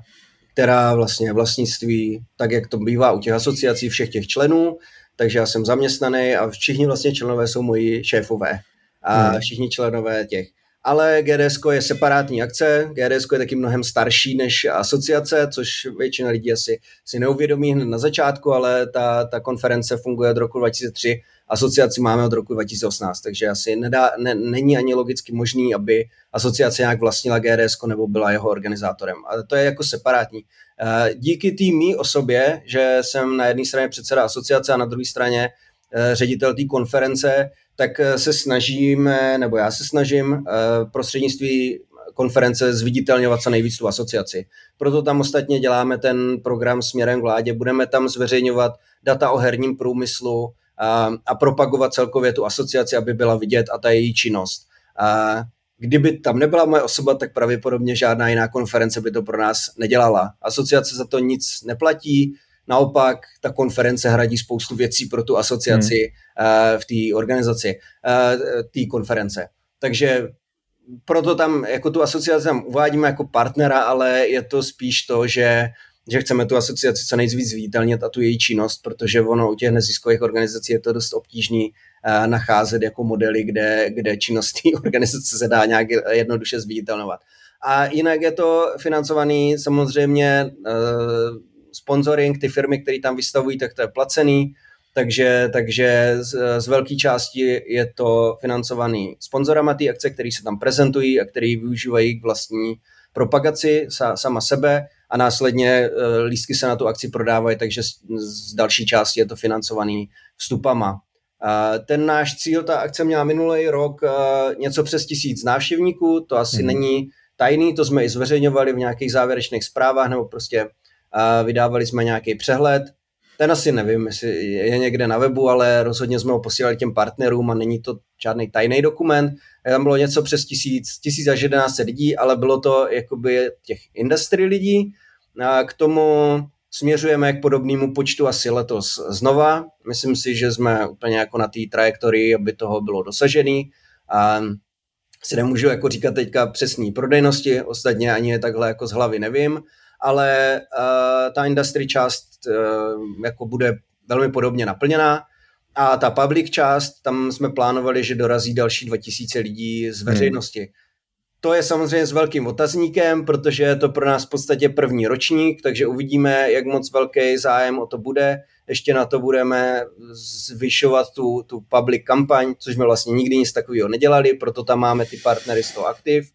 která vlastně vlastnictví, tak jak to bývá u těch asociací všech těch členů, takže já jsem zaměstnaný a všichni vlastně členové jsou moji šéfové a hmm. všichni členové těch. Ale GDS je separátní akce, GDS je taky mnohem starší než asociace, což většina lidí asi si neuvědomí hned na začátku, ale ta, ta konference funguje od roku 2003 asociaci máme od roku 2018, takže asi nedá, ne, není ani logicky možný, aby asociace nějak vlastnila GDS nebo byla jeho organizátorem. A to je jako separátní. Eh, díky té mý osobě, že jsem na jedné straně předseda asociace a na druhé straně eh, ředitel té konference, tak eh, se snažíme, nebo já se snažím prostřednictví konference zviditelňovat co nejvíc tu asociaci. Proto tam ostatně děláme ten program směrem vládě, budeme tam zveřejňovat data o herním průmyslu, a, a propagovat celkově tu asociaci, aby byla vidět a ta její činnost. A kdyby tam nebyla moje osoba, tak pravděpodobně žádná jiná konference by to pro nás nedělala. Asociace za to nic neplatí, naopak ta konference hradí spoustu věcí pro tu asociaci hmm. v té organizaci, té konference. Takže proto tam jako tu asociaci tam uvádíme jako partnera, ale je to spíš to, že že chceme tu asociaci co nejvíc zviditelnit a tu její činnost, protože ono u těch neziskových organizací je to dost obtížný uh, nacházet jako modely, kde, kde činnost té organizace se dá nějak jednoduše zviditelnovat. A jinak je to financovaný samozřejmě uh, sponsoring, ty firmy, které tam vystavují, tak to je placený, takže, takže z, z velké části je to financovaný sponzorama té akce, které se tam prezentují a které využívají k vlastní propagaci sa, sama sebe a následně uh, lístky se na tu akci prodávají, takže z, další části je to financovaný vstupama. Ten náš cíl, ta akce měla minulý rok uh, něco přes tisíc návštěvníků, to asi hmm. není tajný, to jsme i zveřejňovali v nějakých závěrečných zprávách, nebo prostě vydávali jsme nějaký přehled. ten asi nevím, jestli je někde na webu, ale rozhodně jsme ho posílali těm partnerům a není to žádný tajný dokument. Tam bylo něco přes tisíc, tisíc až 11 lidí, ale bylo to jakoby těch industry lidí. K tomu směřujeme k podobnému počtu asi letos znova. Myslím si, že jsme úplně jako na té trajektorii, aby toho bylo dosažený. A si nemůžu jako říkat teďka přesný prodejnosti, ostatně ani je takhle jako z hlavy nevím, ale uh, ta industry část uh, jako bude velmi podobně naplněná a ta public část, tam jsme plánovali, že dorazí další 2000 lidí z hmm. veřejnosti. Hmm. To je samozřejmě s velkým otazníkem, protože je to pro nás v podstatě první ročník, takže uvidíme, jak moc velký zájem o to bude. Ještě na to budeme zvyšovat tu, tu public kampaň, což jsme vlastně nikdy nic takového nedělali, proto tam máme ty partnery z toho aktiv.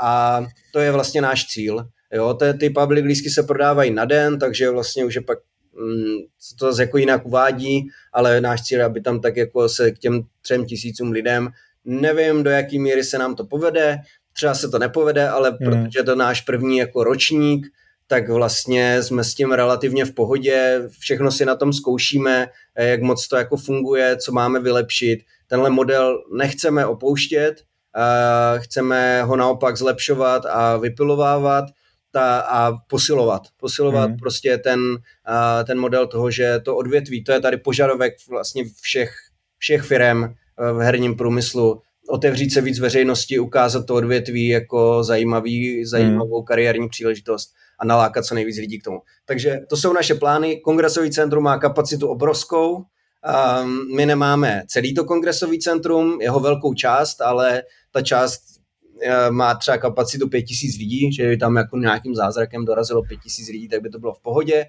A to je vlastně náš cíl. Jo, ty, ty public lísky se prodávají na den, takže vlastně už je pak mm, to zase jako jinak uvádí, ale náš cíl aby tam tak jako se k těm třem tisícům lidem, nevím, do jaký míry se nám to povede, třeba se to nepovede, ale hmm. protože to náš první jako ročník, tak vlastně jsme s tím relativně v pohodě, všechno si na tom zkoušíme, jak moc to jako funguje, co máme vylepšit. Tenhle model nechceme opouštět, chceme ho naopak zlepšovat a vypilovávat ta, a posilovat. Posilovat mm. prostě ten, ten model toho, že to odvětví, to je tady požadavek vlastně všech, všech firm v herním průmyslu, otevřít se víc veřejnosti, ukázat to odvětví jako zajímavý, zajímavou kariérní příležitost a nalákat co nejvíc lidí k tomu. Takže to jsou naše plány. Kongresový centrum má kapacitu obrovskou. Um, my nemáme celý to kongresový centrum, jeho velkou část, ale ta část uh, má třeba kapacitu 5000 lidí, že tam jako nějakým zázrakem dorazilo 5000 lidí, tak by to bylo v pohodě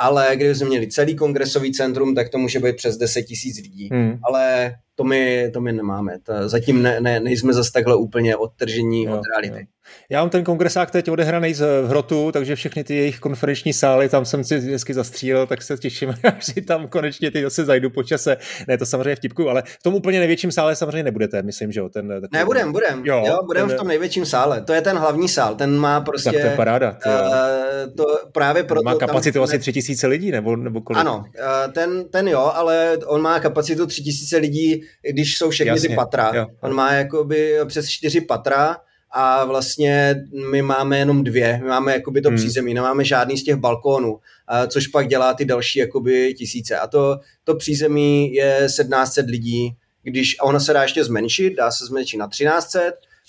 ale kdyby jsme měli celý kongresový centrum, tak to může být přes 10 tisíc lidí. Hmm. Ale to my, to my nemáme. To, zatím ne, ne, nejsme zase takhle úplně odtržení jo, od reality. Jo. Já mám ten kongresák teď odehraný z Hrotu, takže všechny ty jejich konferenční sály, tam jsem si vždycky zastřílel, tak se těším, až si tam konečně ty zase zajdu po čase. Ne, to samozřejmě vtipku, ale v tom úplně největším sále samozřejmě nebudete, myslím, že jo. Ten, takový... Ne, budem, budem. Jo, jo budem ten... v tom největším sále. To je ten hlavní sál, ten má prostě... Tak to je paráda. To, uh, to právě proto... Má kapacitu tam... asi tři tisíce lidí, nebo, nebo kolik? Ano, uh, ten, ten jo, ale on má kapacitu tři tisíce lidí, když jsou všechny Jasně, ty patra. Jo. On má jakoby přes čtyři patra, a vlastně my máme jenom dvě, my máme jakoby to hmm. přízemí, nemáme žádný z těch balkónů, což pak dělá ty další jakoby tisíce. A to, to přízemí je 1700 lidí, když, a ono se dá ještě zmenšit, dá se zmenšit na 1300,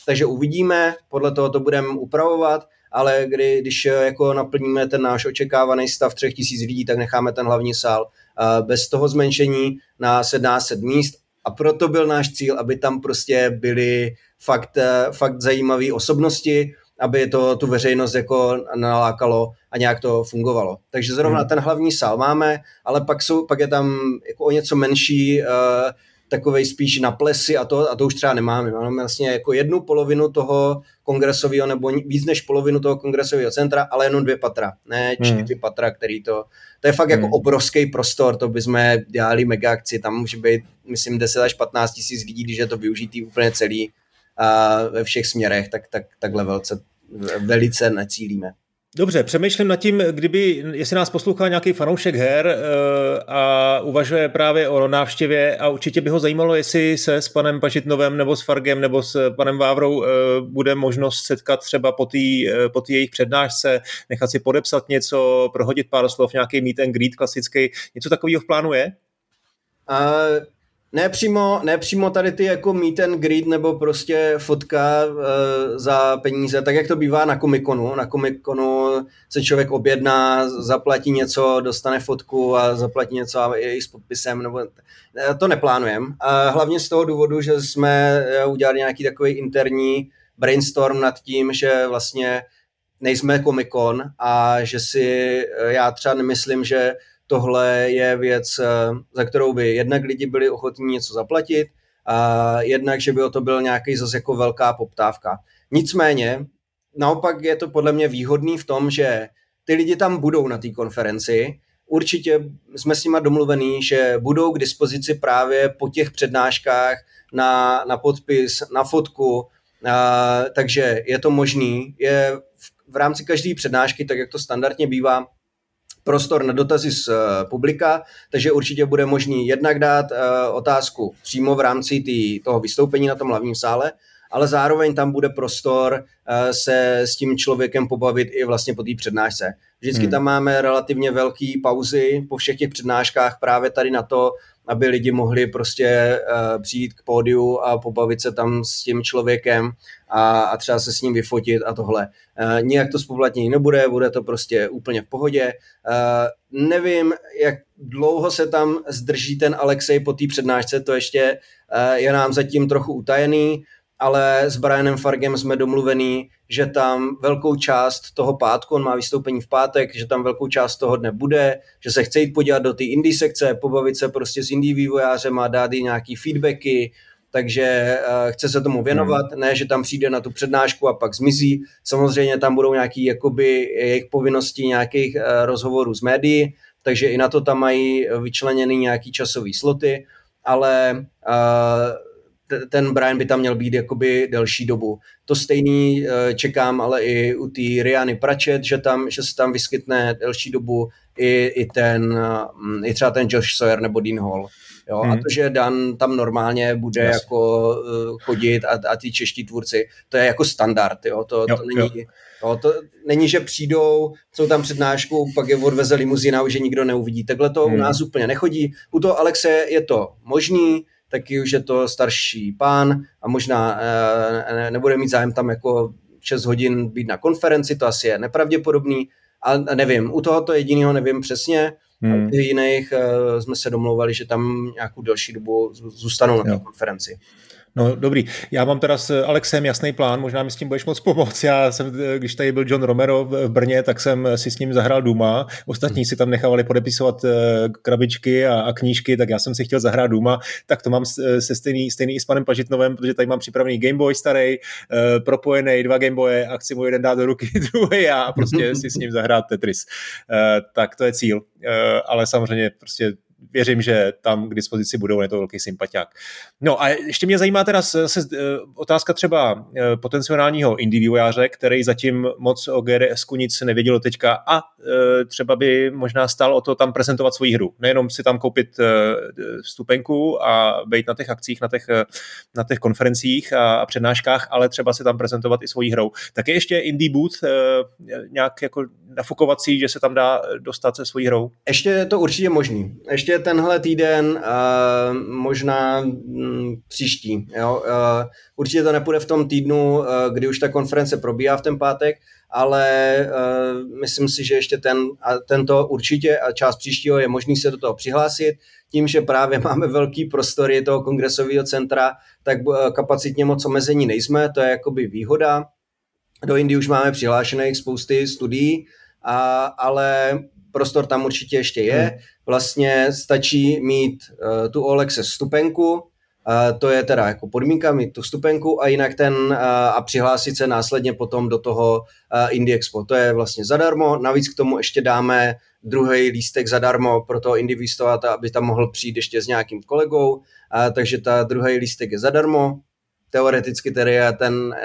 takže uvidíme, podle toho to budeme upravovat, ale kdy, když jako naplníme ten náš očekávaný stav 3000 lidí, tak necháme ten hlavní sál bez toho zmenšení na 1700 míst a proto byl náš cíl, aby tam prostě byly fakt, eh, fakt zajímavé osobnosti, aby to tu veřejnost jako nalákalo a nějak to fungovalo. Takže zrovna hmm. ten hlavní sál máme, ale pak, jsou, pak je tam jako o něco menší uh, takovej spíš na plesy a to, a to už třeba nemáme. Máme vlastně jako jednu polovinu toho kongresového nebo víc než polovinu toho kongresového centra, ale jenom dvě patra, ne hmm. čtyři hmm. patra, který to, to je fakt jako hmm. jako obrovský prostor, to bychom dělali mega akci, tam může být, myslím, 10 až 15 tisíc lidí, když je to využitý úplně celý a ve všech směrech, tak, tak takhle velice, velice necílíme. Dobře, přemýšlím nad tím, kdyby, jestli nás poslouchá nějaký fanoušek her uh, a uvažuje právě o návštěvě a určitě by ho zajímalo, jestli se s panem Pažitnovem nebo s Fargem nebo s panem Vávrou uh, bude možnost setkat třeba po té uh, po jejich přednášce, nechat si podepsat něco, prohodit pár slov, nějaký meet and greet klasický. Něco takového v plánu je? Uh, ne přímo, ne přímo tady ty jako meet and greet nebo prostě fotka uh, za peníze, tak jak to bývá na komikonu. Na komikonu se člověk objedná, zaplatí něco, dostane fotku a zaplatí něco a i s podpisem, nebo eh, to neplánujeme. A hlavně z toho důvodu, že jsme eh, udělali nějaký takový interní brainstorm nad tím, že vlastně nejsme komikon a že si já třeba nemyslím, že tohle je věc, eh, za kterou by jednak lidi byli ochotní něco zaplatit, a jednak, že by o to byl nějaký zase jako velká poptávka. Nicméně, naopak je to podle mě výhodný v tom, že ty lidi tam budou na té konferenci, určitě jsme s nima domluvení, že budou k dispozici právě po těch přednáškách na, na podpis, na fotku, a, takže je to možný. Je v, v rámci každé přednášky, tak jak to standardně bývá, prostor na dotazy z uh, publika, takže určitě bude možný jednak dát uh, otázku přímo v rámci tý, toho vystoupení na tom hlavním sále, ale zároveň tam bude prostor uh, se s tím člověkem pobavit i vlastně po té přednášce. Vždycky hmm. tam máme relativně velké pauzy po všech těch přednáškách právě tady na to, aby lidi mohli prostě uh, přijít k pódiu a pobavit se tam s tím člověkem a, a třeba se s ním vyfotit a tohle. Uh, nijak to spoplatnění nebude, bude to prostě úplně v pohodě. Uh, nevím, jak dlouho se tam zdrží ten Alexej po té přednášce, to ještě uh, je nám zatím trochu utajený ale s Brianem Fargem jsme domluvení, že tam velkou část toho pátku, on má vystoupení v pátek, že tam velkou část toho dne bude, že se chce jít podívat do té indie sekce, pobavit se prostě s indie vývojářem a dát jí nějaký feedbacky, takže uh, chce se tomu věnovat, hmm. ne, že tam přijde na tu přednášku a pak zmizí. Samozřejmě tam budou nějaký jakoby jejich povinnosti nějakých uh, rozhovorů s médií, takže i na to tam mají vyčleněny nějaký časový sloty, ale uh, ten Brian by tam měl být jakoby delší dobu. To stejný eh, čekám ale i u té Riany Pratchett, že, tam, že se tam vyskytne delší dobu i, i, ten, mm, i třeba ten Josh Sawyer nebo Dean Hall. Jo? Hmm. A to, že Dan tam normálně bude yes. jako uh, chodit a, a ty čeští tvůrci, to je jako standard. Jo? To, jo, to není... Jo. Jo, to není, že přijdou, jsou tam přednášku, pak je odveze limuzina, už je nikdo neuvidí. Takhle to hmm. u nás úplně nechodí. U toho Alexe je to možný, taky už je to starší pán a možná e, nebude mít zájem tam jako 6 hodin být na konferenci, to asi je nepravděpodobný, a nevím, u tohoto jediného nevím přesně, hmm. u jiných e, jsme se domlouvali, že tam nějakou delší dobu zůstanou na té konferenci. No dobrý, já mám teda s Alexem jasný plán, možná mi s tím budeš moc pomoct. Já jsem, když tady byl John Romero v Brně, tak jsem si s ním zahrál Duma. Ostatní si tam nechávali podepisovat eh, krabičky a, a knížky, tak já jsem si chtěl zahrát Duma. Tak to mám se stejný, stejný i s panem Pažitnovem, protože tady mám připravený Gameboy starý, eh, propojený, dva Gameboye a chci mu jeden dát do ruky, druhý a prostě si s ním zahrát Tetris. Eh, tak to je cíl. Ale samozřejmě prostě věřím, že tam k dispozici budou, je to velký sympatiák. No a ještě mě zajímá teda se, eh, otázka třeba eh, potenciálního indie vývojáře, který zatím moc o GDS nic nevěděl teďka a eh, třeba by možná stál o to tam prezentovat svoji hru. Nejenom si tam koupit vstupenku a být na těch akcích, na těch, na těch konferencích a, a přednáškách, ale třeba si tam prezentovat i svoji hrou. Tak je ještě indie boot nějak jako nafukovací, že se tam dá dostat se svojí hrou? Ještě je to určitě možný. Ještě ještě tenhle týden, uh, možná um, příští. Jo? Uh, určitě to nepůjde v tom týdnu, uh, kdy už ta konference probíhá v ten pátek, ale myslím si, že ještě ten, a tento určitě a část příštího je možný se do toho přihlásit. Tím, že právě máme velký prostory toho kongresového centra, tak kapacitně moc omezení nejsme, to je jakoby výhoda. Do Indii už máme přihlášených spousty studií, a, ale prostor tam určitě ještě je. Hmm. Vlastně stačí mít uh, tu Access stupenku, uh, to je teda jako podmínka mít tu stupenku a jinak ten uh, a přihlásit se následně potom do toho uh, Indie Expo. To je vlastně zadarmo, navíc k tomu ještě dáme druhý lístek zadarmo pro toho indie výstavata, aby tam mohl přijít ještě s nějakým kolegou, uh, takže ta druhý lístek je zadarmo, teoreticky tedy je ten,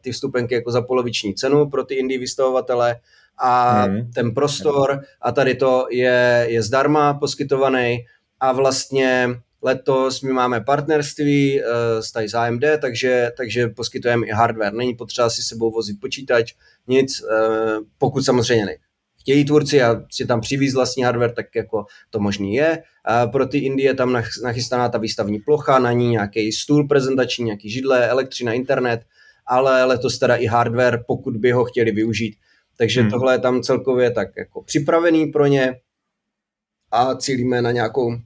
ty vstupenky jako za poloviční cenu pro ty indie vystavovatele, a hmm. ten prostor a tady to je, je zdarma poskytovaný a vlastně letos my máme partnerství uh, s tady AMD, takže, takže poskytujeme i hardware. Není potřeba si sebou vozit počítač, nic, uh, pokud samozřejmě ne. Chtějí tvůrci a si tam přivíz vlastní hardware, tak jako to možný je. A pro ty Indie tam nachystaná ta výstavní plocha, na ní nějaký stůl prezentační, nějaký židle, elektřina, internet, ale letos teda i hardware, pokud by ho chtěli využít, takže hmm. tohle je tam celkově tak jako připravený pro ně a cílíme na nějakou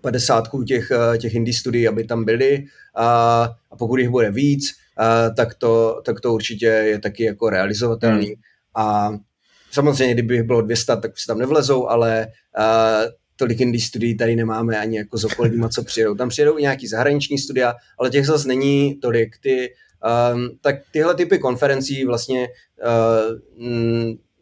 padesátku těch, eh, těch indie studií, aby tam byly a, a pokud jich bude víc, a, tak, to, tak to určitě je taky jako realizovatelný. Hmm. A samozřejmě, kdyby jich bylo 200, tak si tam nevlezou, ale a, tolik indie studií tady nemáme ani jako z okolíma, co přijedou. Tam přijedou i nějaký zahraniční studia, ale těch zase není tolik. Ty um, tak tyhle typy konferencí vlastně uh,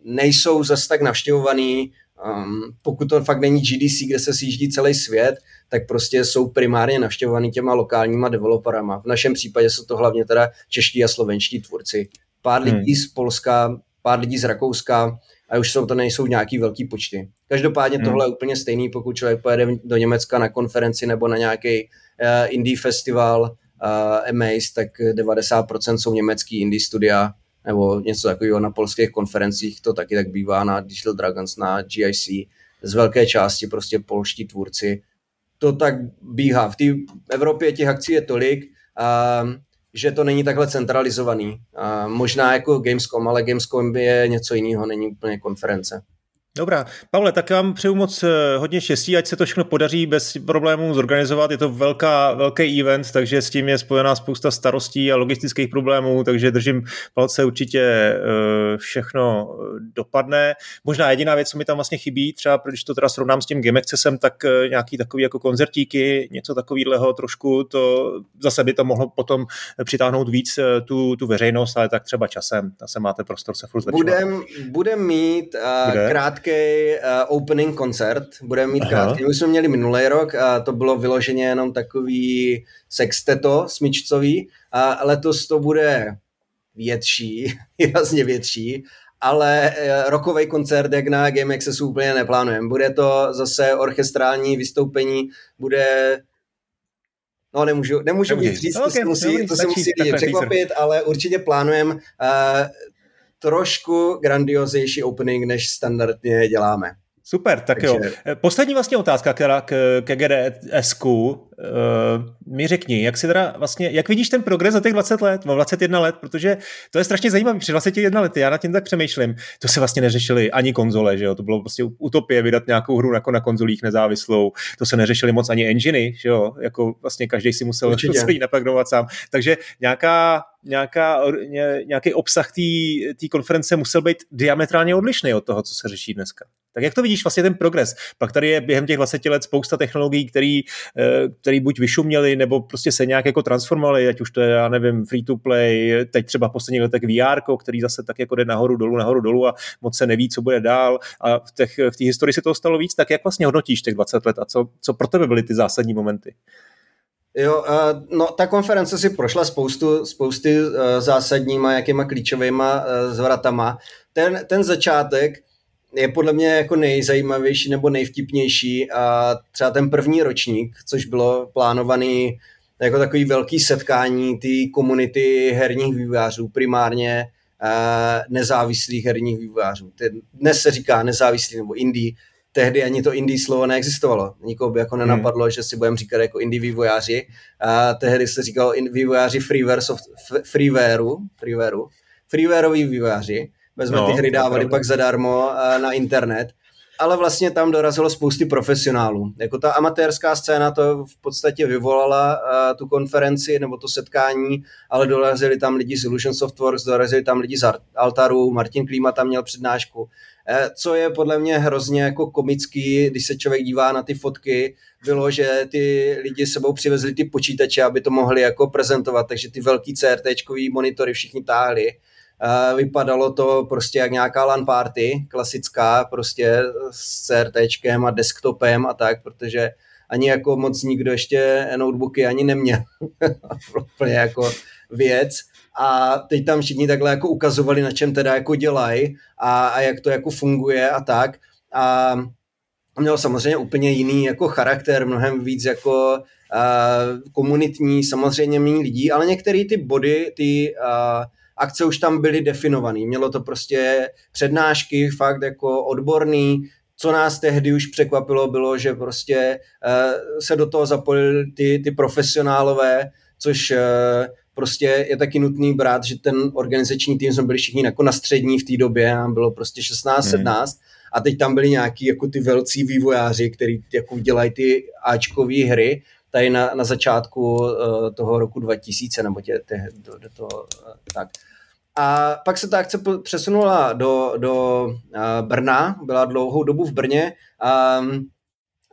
nejsou zase tak navštěvovaný, um, pokud to fakt není GDC, kde se sjíždí celý svět, tak prostě jsou primárně navštěvovaný těma lokálníma developerama. V našem případě jsou to hlavně teda čeští a slovenští tvůrci. Pár hmm. lidí z Polska, pár lidí z Rakouska, a už jsou to nejsou nějaký velký počty. Každopádně hmm. tohle je úplně stejný, pokud člověk pojede do Německa na konferenci nebo na nějaký uh, indie festival Amaze, tak 90% jsou německý indie studia nebo něco takového na polských konferencích, to taky tak bývá na Digital Dragons, na GIC, z velké části prostě polští tvůrci. To tak bíhá. V té Evropě těch akcí je tolik, uh, že to není takhle centralizovaný. Uh, možná jako Gamescom, ale Gamescom je něco jiného, není úplně konference. Dobrá. Pavle, tak vám přeju moc eh, hodně štěstí, ať se to všechno podaří bez problémů zorganizovat. Je to velká, velký event, takže s tím je spojená spousta starostí a logistických problémů, takže držím palce určitě eh, všechno eh, dopadne. Možná jediná věc, co mi tam vlastně chybí, třeba když to teda srovnám s tím Game Accessem, tak nějaký takový jako koncertíky, něco takového trošku, to zase by to mohlo potom přitáhnout víc tu, tu veřejnost, ale tak třeba časem. Zase máte prostor se furt Budem, budem mít uh, Bude? krátké krátký uh, opening koncert, budeme mít Aha. krátký. My jsme měli minulý rok a to bylo vyloženě jenom takový sexteto smyčcový a letos to bude větší, výrazně větší, ale uh, rokový koncert, jak na Game Accessu úplně neplánujeme. Bude to zase orchestrální vystoupení, bude No, nemůžu, nemůžu víc říct, okay, to se musí, dobrý, to se musí lidi překvapit, ale určitě plánujeme uh, trošku grandioznější opening, než standardně děláme. Super, tak Takže... jo. Eh, poslední vlastně otázka k, k, k GDSku. Uh, mi řekni, jak si teda vlastně, jak vidíš ten progres za těch 20 let, 21 let, protože to je strašně zajímavé, před 21 lety, já nad tím tak přemýšlím, to se vlastně neřešili ani konzole, že jo, to bylo prostě utopie vydat nějakou hru jako na konzolích nezávislou, to se neřešili moc ani enginy, že jo, jako vlastně každý si musel Určitě. celý naprogramovat sám, takže nějaká nějaká, ně, nějaký obsah té konference musel být diametrálně odlišný od toho, co se řeší dneska. Tak jak to vidíš vlastně ten progres? Pak tady je během těch 20 let spousta technologií, který, eh, který buď vyšuměli, nebo prostě se nějak jako transformovali, ať už to je, já nevím, free to play, teď třeba poslední letech VR, který zase tak jako jde nahoru dolů, nahoru dolů a moc se neví, co bude dál. A v té v historii se toho stalo víc, tak jak vlastně hodnotíš těch 20 let a co, co pro tebe byly ty zásadní momenty? Jo, uh, no ta konference si prošla spoustu, spousty uh, zásadníma, jakýma klíčovýma zvratama. Ten, ten začátek je podle mě jako nejzajímavější nebo nejvtipnější a třeba ten první ročník, což bylo plánovaný jako takový velký setkání té komunity herních vývojářů, primárně uh, nezávislých herních vývojářů. Dnes se říká nezávislý nebo indie, tehdy ani to indie slovo neexistovalo. Nikoho by jako nenapadlo, hmm. že si budeme říkat jako indie vývojáři. A tehdy se říkalo vývojáři freeware, soft, freewareu, freewareu, freewareoví vývojáři. Bez no, ty hry dávali pak zadarmo na internet. Ale vlastně tam dorazilo spousty profesionálů. Jako ta amatérská scéna to v podstatě vyvolala uh, tu konferenci nebo to setkání, ale dorazili tam lidi z Illusion Softworks, dorazili tam lidi z Altaru, Martin Klíma tam měl přednášku. Eh, co je podle mě hrozně jako komický, když se člověk dívá na ty fotky, bylo, že ty lidi sebou přivezli ty počítače, aby to mohli jako prezentovat, takže ty velký CRT monitory všichni táhli. Vypadalo to prostě jak nějaká LAN party, klasická, prostě s CRTčkem a desktopem a tak, protože ani jako moc nikdo ještě notebooky ani neměl. Úplně jako věc a teď tam všichni takhle jako ukazovali, na čem teda jako dělají a, a jak to jako funguje a tak. A měl samozřejmě úplně jiný jako charakter, mnohem víc jako uh, komunitní, samozřejmě méně lidí, ale některé ty body, ty uh, akce už tam byly definované. Mělo to prostě přednášky, fakt jako odborný, co nás tehdy už překvapilo, bylo, že prostě uh, se do toho zapojili ty, ty profesionálové, což uh, prostě je taky nutný brát, že ten organizační tým jsme byli všichni jako na střední v té době, nám bylo prostě 16-17 hmm. a teď tam byli nějaký jako ty velcí vývojáři, kteří jako dělají ty Ačkové hry, tady na, na začátku uh, toho roku 2000, nebo tě, tě, do, do toho, uh, tak. A pak se ta akce přesunula do, do uh, Brna, byla dlouhou dobu v Brně. Um,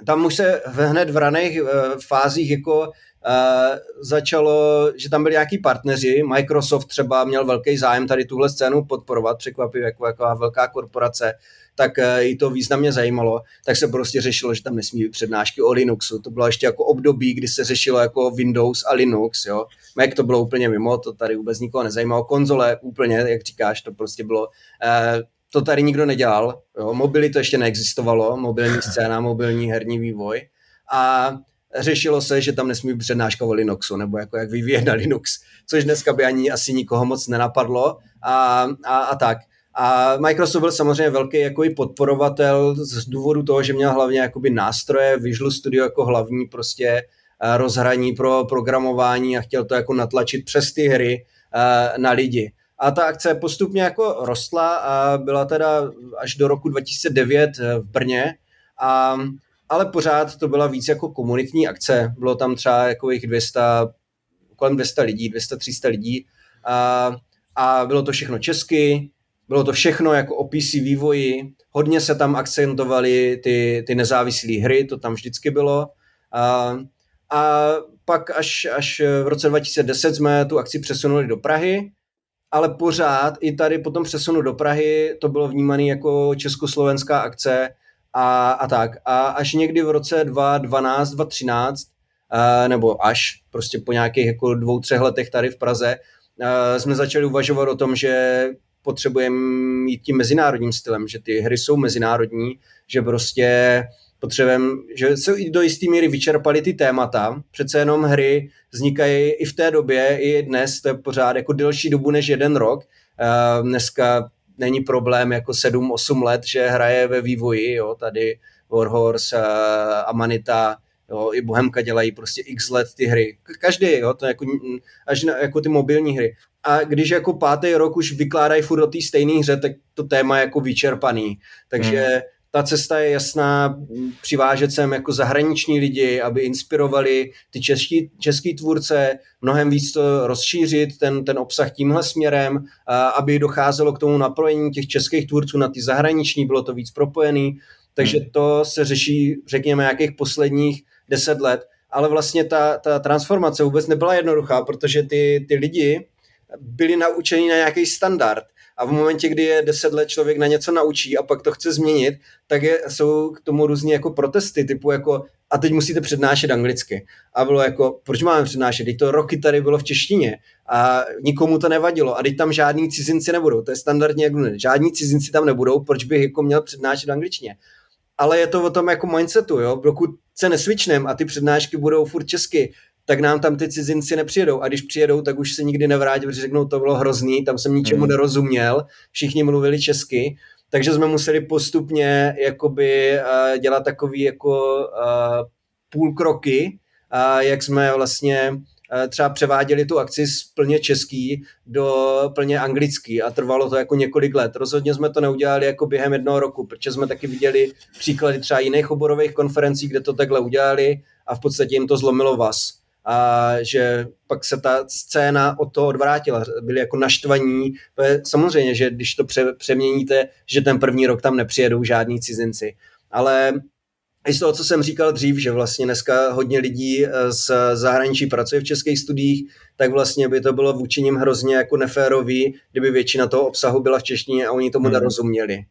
tam už se hned v raných uh, fázích jako Uh, začalo, že tam byli nějaký partneři, Microsoft třeba měl velký zájem tady tuhle scénu podporovat, překvapivě jako, jako velká korporace, tak uh, jí to významně zajímalo, tak se prostě řešilo, že tam nesmí být přednášky o Linuxu. To bylo ještě jako období, kdy se řešilo jako Windows a Linux, jo. Mac to bylo úplně mimo, to tady vůbec nikoho nezajímalo. Konzole úplně, jak říkáš, to prostě bylo uh, to tady nikdo nedělal, jo, mobily to ještě neexistovalo, mobilní scéna, mobilní herní vývoj a řešilo se, že tam nesmí být přednáška o Linuxu, nebo jako jak vyvíjet na Linux, což dneska by ani asi nikoho moc nenapadlo a, a, a tak. A Microsoft byl samozřejmě velký jako i podporovatel z důvodu toho, že měl hlavně jakoby nástroje, Visual Studio jako hlavní prostě eh, rozhraní pro programování a chtěl to jako natlačit přes ty hry eh, na lidi. A ta akce postupně jako rostla a byla teda až do roku 2009 eh, v Brně, a, ale pořád to byla víc jako komunitní akce. Bylo tam třeba jako jich 200, kolem 200 lidí, 200-300 lidí a, a bylo to všechno česky, bylo to všechno jako o PC vývoji, hodně se tam akcentovaly ty, ty nezávislé hry, to tam vždycky bylo. A, a pak až, až v roce 2010 jsme tu akci přesunuli do Prahy, ale pořád i tady po tom přesunu do Prahy to bylo vnímané jako československá akce a, a tak. A až někdy v roce 2012, 2013, uh, nebo až prostě po nějakých jako dvou, třech letech tady v Praze, uh, jsme začali uvažovat o tom, že potřebujeme jít tím mezinárodním stylem, že ty hry jsou mezinárodní, že prostě potřebujeme, že se i do jisté míry vyčerpaly ty témata. Přece jenom hry vznikají i v té době, i dnes, to je pořád jako delší dobu než jeden rok. Uh, dneska není problém jako 7-8 let, že hraje ve vývoji, jo, tady Warhorse, uh, Amanita, jo, i Bohemka dělají prostě x let ty hry. Každý, jo, to jako, až na, jako ty mobilní hry. A když jako pátý rok už vykládají furt do té stejné hře, tak to téma je jako vyčerpaný. Takže hmm ta cesta je jasná, přivážet sem jako zahraniční lidi, aby inspirovali ty český, český tvůrce, mnohem víc to rozšířit, ten, ten obsah tímhle směrem, a aby docházelo k tomu napojení těch českých tvůrců na ty zahraniční, bylo to víc propojený, takže hmm. to se řeší, řekněme, jakých posledních deset let, ale vlastně ta, ta transformace vůbec nebyla jednoduchá, protože ty, ty lidi byli naučeni na nějaký standard a v momentě, kdy je deset let člověk na něco naučí a pak to chce změnit, tak je, jsou k tomu různě jako protesty, typu jako a teď musíte přednášet anglicky. A bylo jako, proč máme přednášet? Teď to roky tady bylo v češtině a nikomu to nevadilo. A teď tam žádní cizinci nebudou. To je standardně jak žádní cizinci tam nebudou, proč bych jako měl přednášet v angličtině? Ale je to o tom jako mindsetu, jo? Pokud se nesvičnem a ty přednášky budou furt česky, tak nám tam ty cizinci nepřijedou. A když přijedou, tak už se nikdy nevrátí, protože řeknou, to bylo hrozný, tam jsem ničemu mm. nerozuměl, všichni mluvili česky, takže jsme museli postupně jakoby uh, dělat takový jako uh, půl kroky, uh, jak jsme vlastně třeba převáděli tu akci z plně český do plně anglický a trvalo to jako několik let. Rozhodně jsme to neudělali jako během jednoho roku, protože jsme taky viděli příklady třeba jiných oborových konferencí, kde to takhle udělali a v podstatě jim to zlomilo vás a že pak se ta scéna od toho odvrátila. Byli jako naštvaní. Samozřejmě, že když to pře- přeměníte, že ten první rok tam nepřijedou žádní cizinci. Ale i z toho, co jsem říkal dřív, že vlastně dneska hodně lidí eh, z zahraničí pracuje v českých studiích, tak vlastně by to bylo vůči nim hrozně jako neférový, kdyby většina toho obsahu byla v češtině a oni tomu hmm. nerozuměli.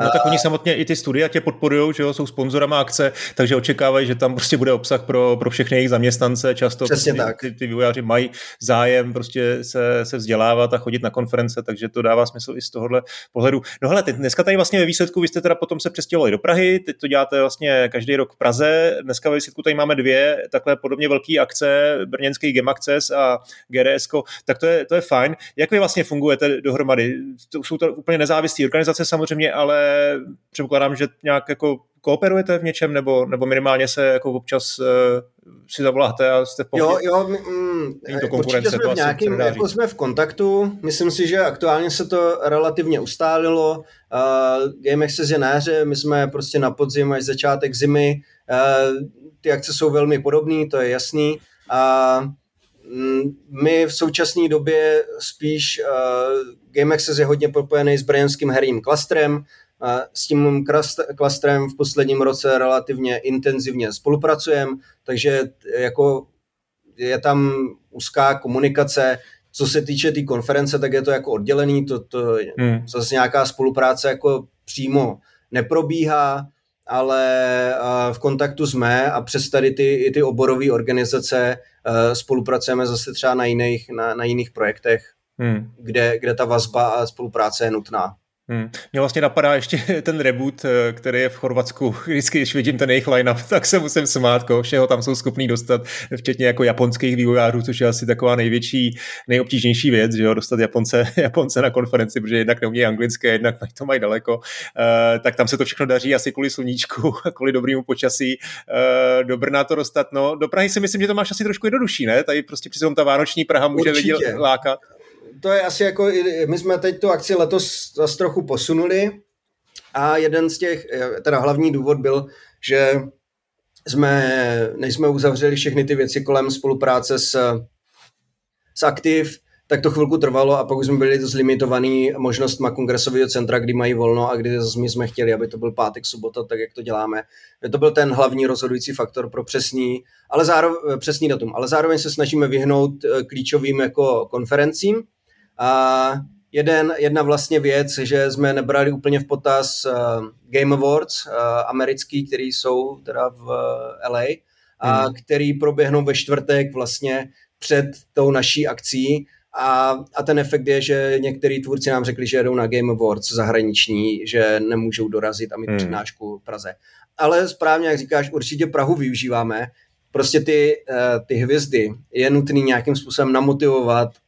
No tak oni samotně i ty studia tě podporují, že jo, jsou sponzorama akce, takže očekávají, že tam prostě bude obsah pro, pro všechny jejich zaměstnance. Často Přesně prostě tak. ty, ty vývojáři mají zájem prostě se, se vzdělávat a chodit na konference, takže to dává smysl i z tohohle pohledu. No hele, teď, dneska tady vlastně ve výsledku, vy jste teda potom se přestěhovali do Prahy, teď to děláte vlastně každý rok v Praze, dneska ve výsledku tady máme dvě takhle podobně velké akce, brněnský Game Access a GRS, tak to je, to je fajn. Jak vy vlastně fungujete dohromady? Jsou to úplně nezávislé organizace samozřejmě, ale předpokládám, že nějak jako kooperujete v něčem, nebo, nebo minimálně se jako občas uh, si zavoláte a jste v pohodě? Jo, jo, mm, to konkurence, jsme to v nějakým, jako jsme v kontaktu, myslím si, že aktuálně se to relativně ustálilo, uh, Game Access je na jaře, my jsme prostě na podzim až začátek zimy, uh, ty akce jsou velmi podobné, to je jasný, a uh, my v současné době spíš uh, Game Access je hodně propojený s brněnským herním klastrem, s tím klastrem v posledním roce relativně intenzivně spolupracujeme, takže jako je tam úzká komunikace, co se týče té tý konference, tak je to jako oddělený, to, to hmm. zase nějaká spolupráce jako přímo neprobíhá, ale v kontaktu jsme a přes tady ty, i ty oborové organizace spolupracujeme zase třeba na jiných, na, na jiných projektech, hmm. kde, kde ta vazba a spolupráce je nutná. Hmm. Mě vlastně napadá ještě ten reboot, eh, který je v Chorvatsku. Vždycky, když vidím ten jejich line-up, tak se musím smát, koho všeho tam jsou schopní dostat, včetně jako japonských vývojářů, což je asi taková největší, nejobtížnější věc, že jo, dostat Japonce, Japonce na konferenci, protože jednak neumí anglické, jednak to mají daleko, uh, tak tam se to všechno daří asi kvůli sluníčku, kvůli dobrému počasí uh, do Brna to dostat. No, do Prahy si myslím, že to máš asi trošku jednodušší, ne? Tady prostě při ta vánoční Praha může lidi lákat to je asi jako, my jsme teď tu akci letos zase trochu posunuli a jeden z těch, teda hlavní důvod byl, že jsme, než jsme uzavřeli všechny ty věci kolem spolupráce s, s Aktiv, tak to chvilku trvalo a pak už jsme byli dost limitovaný možnostma kongresového centra, kdy mají volno a kdy my jsme chtěli, aby to byl pátek, sobota, tak jak to děláme. To byl ten hlavní rozhodující faktor pro přesný, ale zároveň, přesný datum, ale zároveň se snažíme vyhnout eh, klíčovým jako konferencím, a jeden, jedna vlastně věc, že jsme nebrali úplně v potaz uh, Game Awards uh, americký, který jsou teda v uh, LA a mm. který proběhnou ve čtvrtek vlastně před tou naší akcí a, a ten efekt je, že některý tvůrci nám řekli, že jedou na Game Awards zahraniční, že nemůžou dorazit a mít mm. přednášku v Praze. Ale správně, jak říkáš, určitě Prahu využíváme. Prostě ty, ty hvězdy je nutný nějakým způsobem namotivovat Eh,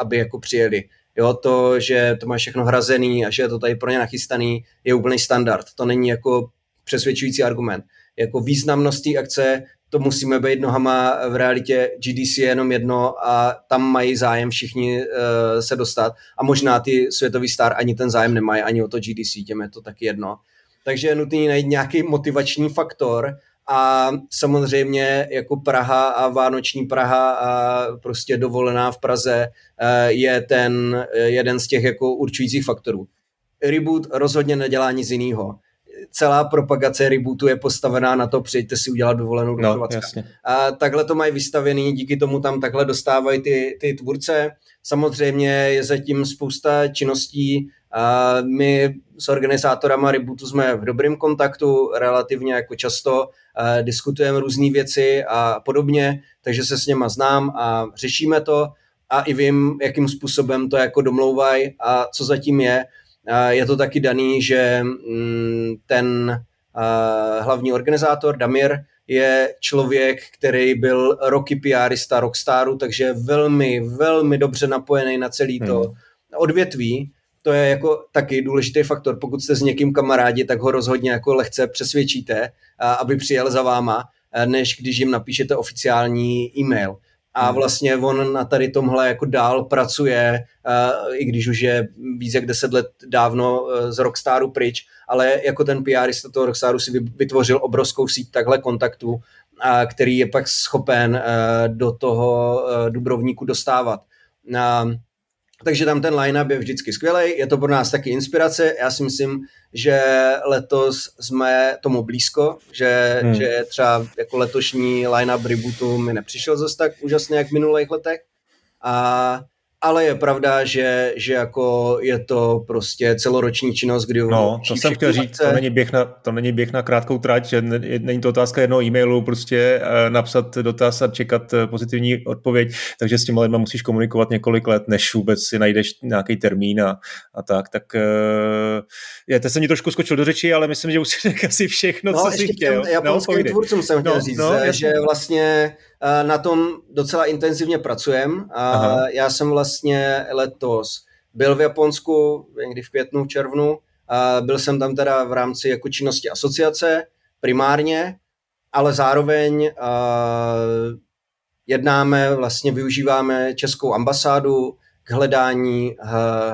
aby jako přijeli. Jo, to, že to má všechno hrazený a že je to tady pro ně nachystaný, je úplný standard. To není jako přesvědčující argument. Jako významnost té akce, to musíme být nohama v realitě GDC je jenom jedno a tam mají zájem všichni uh, se dostat a možná ty světový star ani ten zájem nemají, ani o to GDC, těm je to taky jedno. Takže je nutný najít nějaký motivační faktor, a samozřejmě jako Praha a Vánoční Praha a prostě dovolená v Praze eh, je ten eh, jeden z těch jako určujících faktorů. Reboot rozhodně nedělá nic jiného. Celá propagace rebootu je postavená na to, přijďte si udělat dovolenou do no, A takhle to mají vystavený, díky tomu tam takhle dostávají ty, ty tvůrce. Samozřejmě je zatím spousta činností, a my s organizátorama rebootu jsme v dobrém kontaktu, relativně jako často diskutujeme různé věci a podobně, takže se s něma znám a řešíme to a i vím, jakým způsobem to jako domlouvají a co zatím je. Je to taky daný, že mm, ten hlavní organizátor Damir je člověk, který byl roky PRista Rockstaru, takže velmi, velmi dobře napojený na celý to hmm. odvětví to je jako taky důležitý faktor. Pokud jste s někým kamarádi, tak ho rozhodně jako lehce přesvědčíte, aby přijel za váma, než když jim napíšete oficiální e-mail. A hmm. vlastně on na tady tomhle jako dál pracuje, i když už je víc jak deset let dávno e, z Rockstaru pryč, ale jako ten PRista toho Rockstaru si vytvořil obrovskou síť takhle kontaktů, který je pak schopen e, do toho e, Dubrovníku dostávat. Takže tam ten line-up je vždycky skvělý, je to pro nás taky inspirace. Já si myslím, že letos jsme tomu blízko, že, hmm. že třeba jako letošní line-up rebootu mi nepřišel zase tak úžasně jak v minulých letech. A ale je pravda, že, že jako je to prostě celoroční činnost, kdy No, to jsem chtěl říct, to není, běh na, to není běh na krátkou trať, že není to otázka jednoho e-mailu, prostě eh, napsat dotaz a čekat eh, pozitivní odpověď, takže s těmi lidmi musíš komunikovat několik let, než vůbec si najdeš nějaký termín a, a tak, tak eh, je, to jsem mi trošku skočil do řeči, ale myslím, že už si řekl asi všechno, no, co jsi chtěl. Japonským no, tvůrcům jsem chtěl no, říct, no, že vlastně na tom docela intenzivně pracujeme. A já jsem vlastně letos byl v Japonsku někdy v květnu, v červnu. A byl jsem tam teda v rámci jako činnosti asociace primárně, ale zároveň jednáme, vlastně využíváme českou ambasádu k hledání,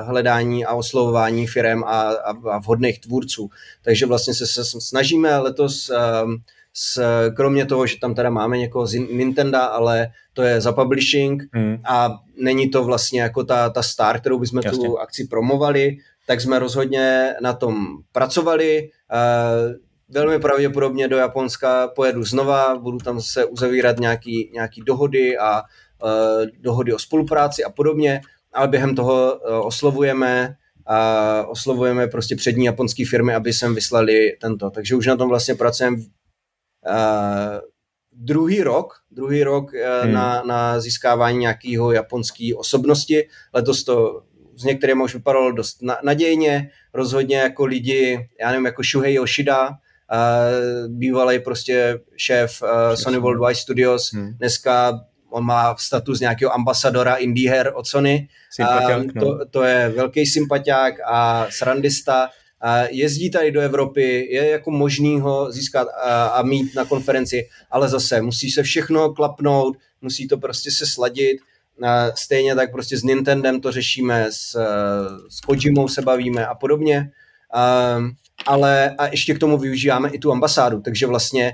hledání a oslovování firm a, a, a vhodných tvůrců. Takže vlastně se, se snažíme letos s, kromě toho, že tam teda máme někoho z Nintendo, ale to je za publishing hmm. a není to vlastně jako ta, ta star, kterou bychom Jasně. tu akci promovali, tak jsme rozhodně na tom pracovali. Uh, velmi pravděpodobně do Japonska pojedu znova, budu tam se uzavírat nějaký, nějaký dohody a uh, dohody o spolupráci a podobně, ale během toho uh, oslovujeme a oslovujeme prostě přední japonské firmy, aby sem vyslali tento. Takže už na tom vlastně pracujeme Uh, druhý rok, druhý rok uh, hmm. na, na získávání nějakého japonské osobnosti. Letos to s některými už vypadalo dost nadějně, rozhodně jako lidi, já nevím, jako Shuhei Yoshida, uh, bývalý prostě šéf uh, Sony Worldwide Studios, hmm. dneska on má status nějakého ambasadora indie her od Sony. Sympatiák, no. to, to je velký sympatiák a srandista. Jezdí tady do Evropy, je jako možný ho získat a, mít na konferenci, ale zase musí se všechno klapnout, musí to prostě se sladit. Stejně tak prostě s Nintendem to řešíme, s, s Kojimou se bavíme a podobně. Ale a ještě k tomu využíváme i tu ambasádu, takže vlastně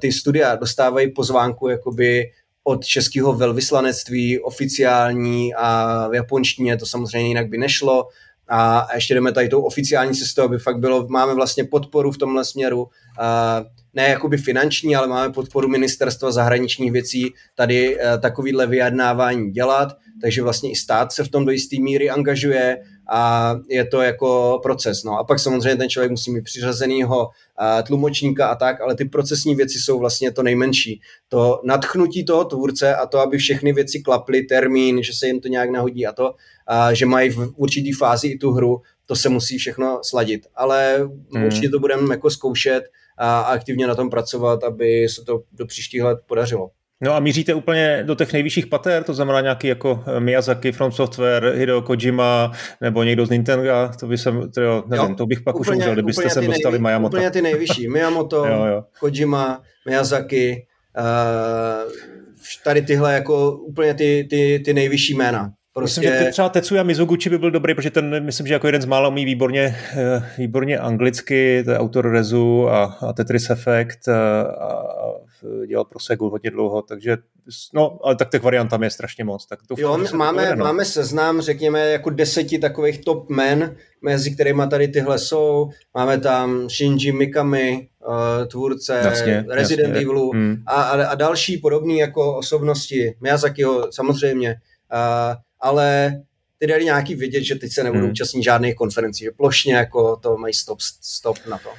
ty studia dostávají pozvánku jakoby od českého velvyslanectví oficiální a v japonštině to samozřejmě jinak by nešlo. A ještě jdeme tady tou oficiální cestou, aby fakt bylo, máme vlastně podporu v tomhle směru, ne jakoby finanční, ale máme podporu ministerstva zahraničních věcí tady e, takovýhle vyjednávání dělat, takže vlastně i stát se v tom do jisté míry angažuje a je to jako proces. No a pak samozřejmě ten člověk musí mít přiřazenýho tlumočníka a tak, ale ty procesní věci jsou vlastně to nejmenší. To nadchnutí toho tvůrce a to, aby všechny věci klaply, termín, že se jim to nějak nahodí a to, a že mají v určitý fázi i tu hru, to se musí všechno sladit. Ale hmm. určitě to budeme jako zkoušet a aktivně na tom pracovat, aby se to do příštích let podařilo. No a míříte úplně do těch nejvyšších pater, to znamená nějaký jako eh, Miyazaki, From Software, Hideo Kojima nebo někdo z Nintendo, to by jsem, to, jo, nevím, jo, to bych pak úplně, už umřel, kdybyste sem dostali nejvý, Miyamoto. Úplně ty nejvyšší, Miyamoto, jo, jo. Kojima, Miyazaki, uh, tady tyhle jako úplně ty, ty, ty nejvyšší jména. Prostě... Myslím, že třeba Tetsuya Mizoguchi by byl dobrý, protože ten, myslím, že jako jeden z mála umí výborně, eh, výborně anglicky, to je autor Rezu a, a Tetris Effect a, a dělal pro Segu hodně dlouho, takže no, ale tak těch variant tam je strašně moc. Tak to jo, máme, povede, no. máme seznam, řekněme, jako deseti takových top men, mezi kterými tady tyhle jsou. Máme tam Shinji Mikami, uh, tvůrce jasně, Resident jasně. Evilu hmm. a, a, a další podobné jako osobnosti. Miyazakiho samozřejmě. Uh, ale ty dali nějaký vidět, že teď se nebudou hmm. účastnit žádných konferencí, že plošně jako to mají stop, stop na to.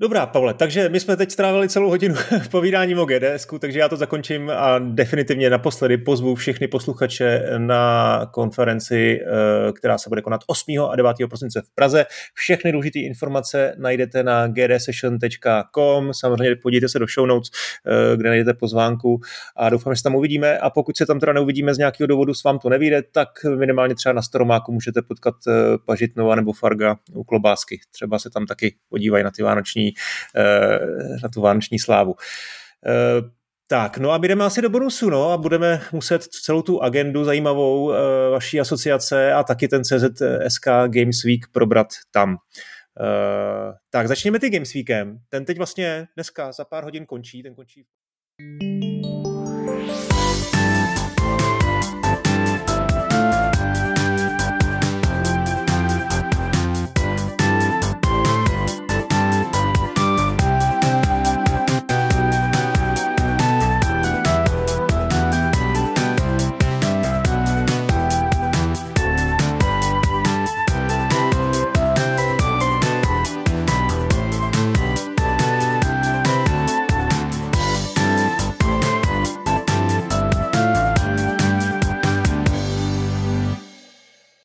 Dobrá, Pavle, takže my jsme teď strávili celou hodinu povídáním o GDS, takže já to zakončím a definitivně naposledy pozvu všechny posluchače na konferenci, eh, která se bude konat 8. a 9. prosince v Praze. Všechny důležité informace najdete na gdsession.com, samozřejmě podívejte se do show notes, eh, kde najdete pozvánku a doufám, že se tam uvidíme a pokud se tam teda neuvidíme z nějakého důvodu, s vám to nevíde, tak minimálně třeba na Staromáku můžete potkat eh, Pažitnova nebo Farga u Klobásky. Třeba se tam taky podívají na ty vánoční Eh, na tu vánoční slávu. Eh, tak, no a my jdeme asi do bonusu, no a budeme muset celou tu agendu zajímavou e, vaší asociace a taky ten CZSK Games Week probrat tam. E, tak, začněme ty Games Weekem. Ten teď vlastně dneska za pár hodin končí, ten končí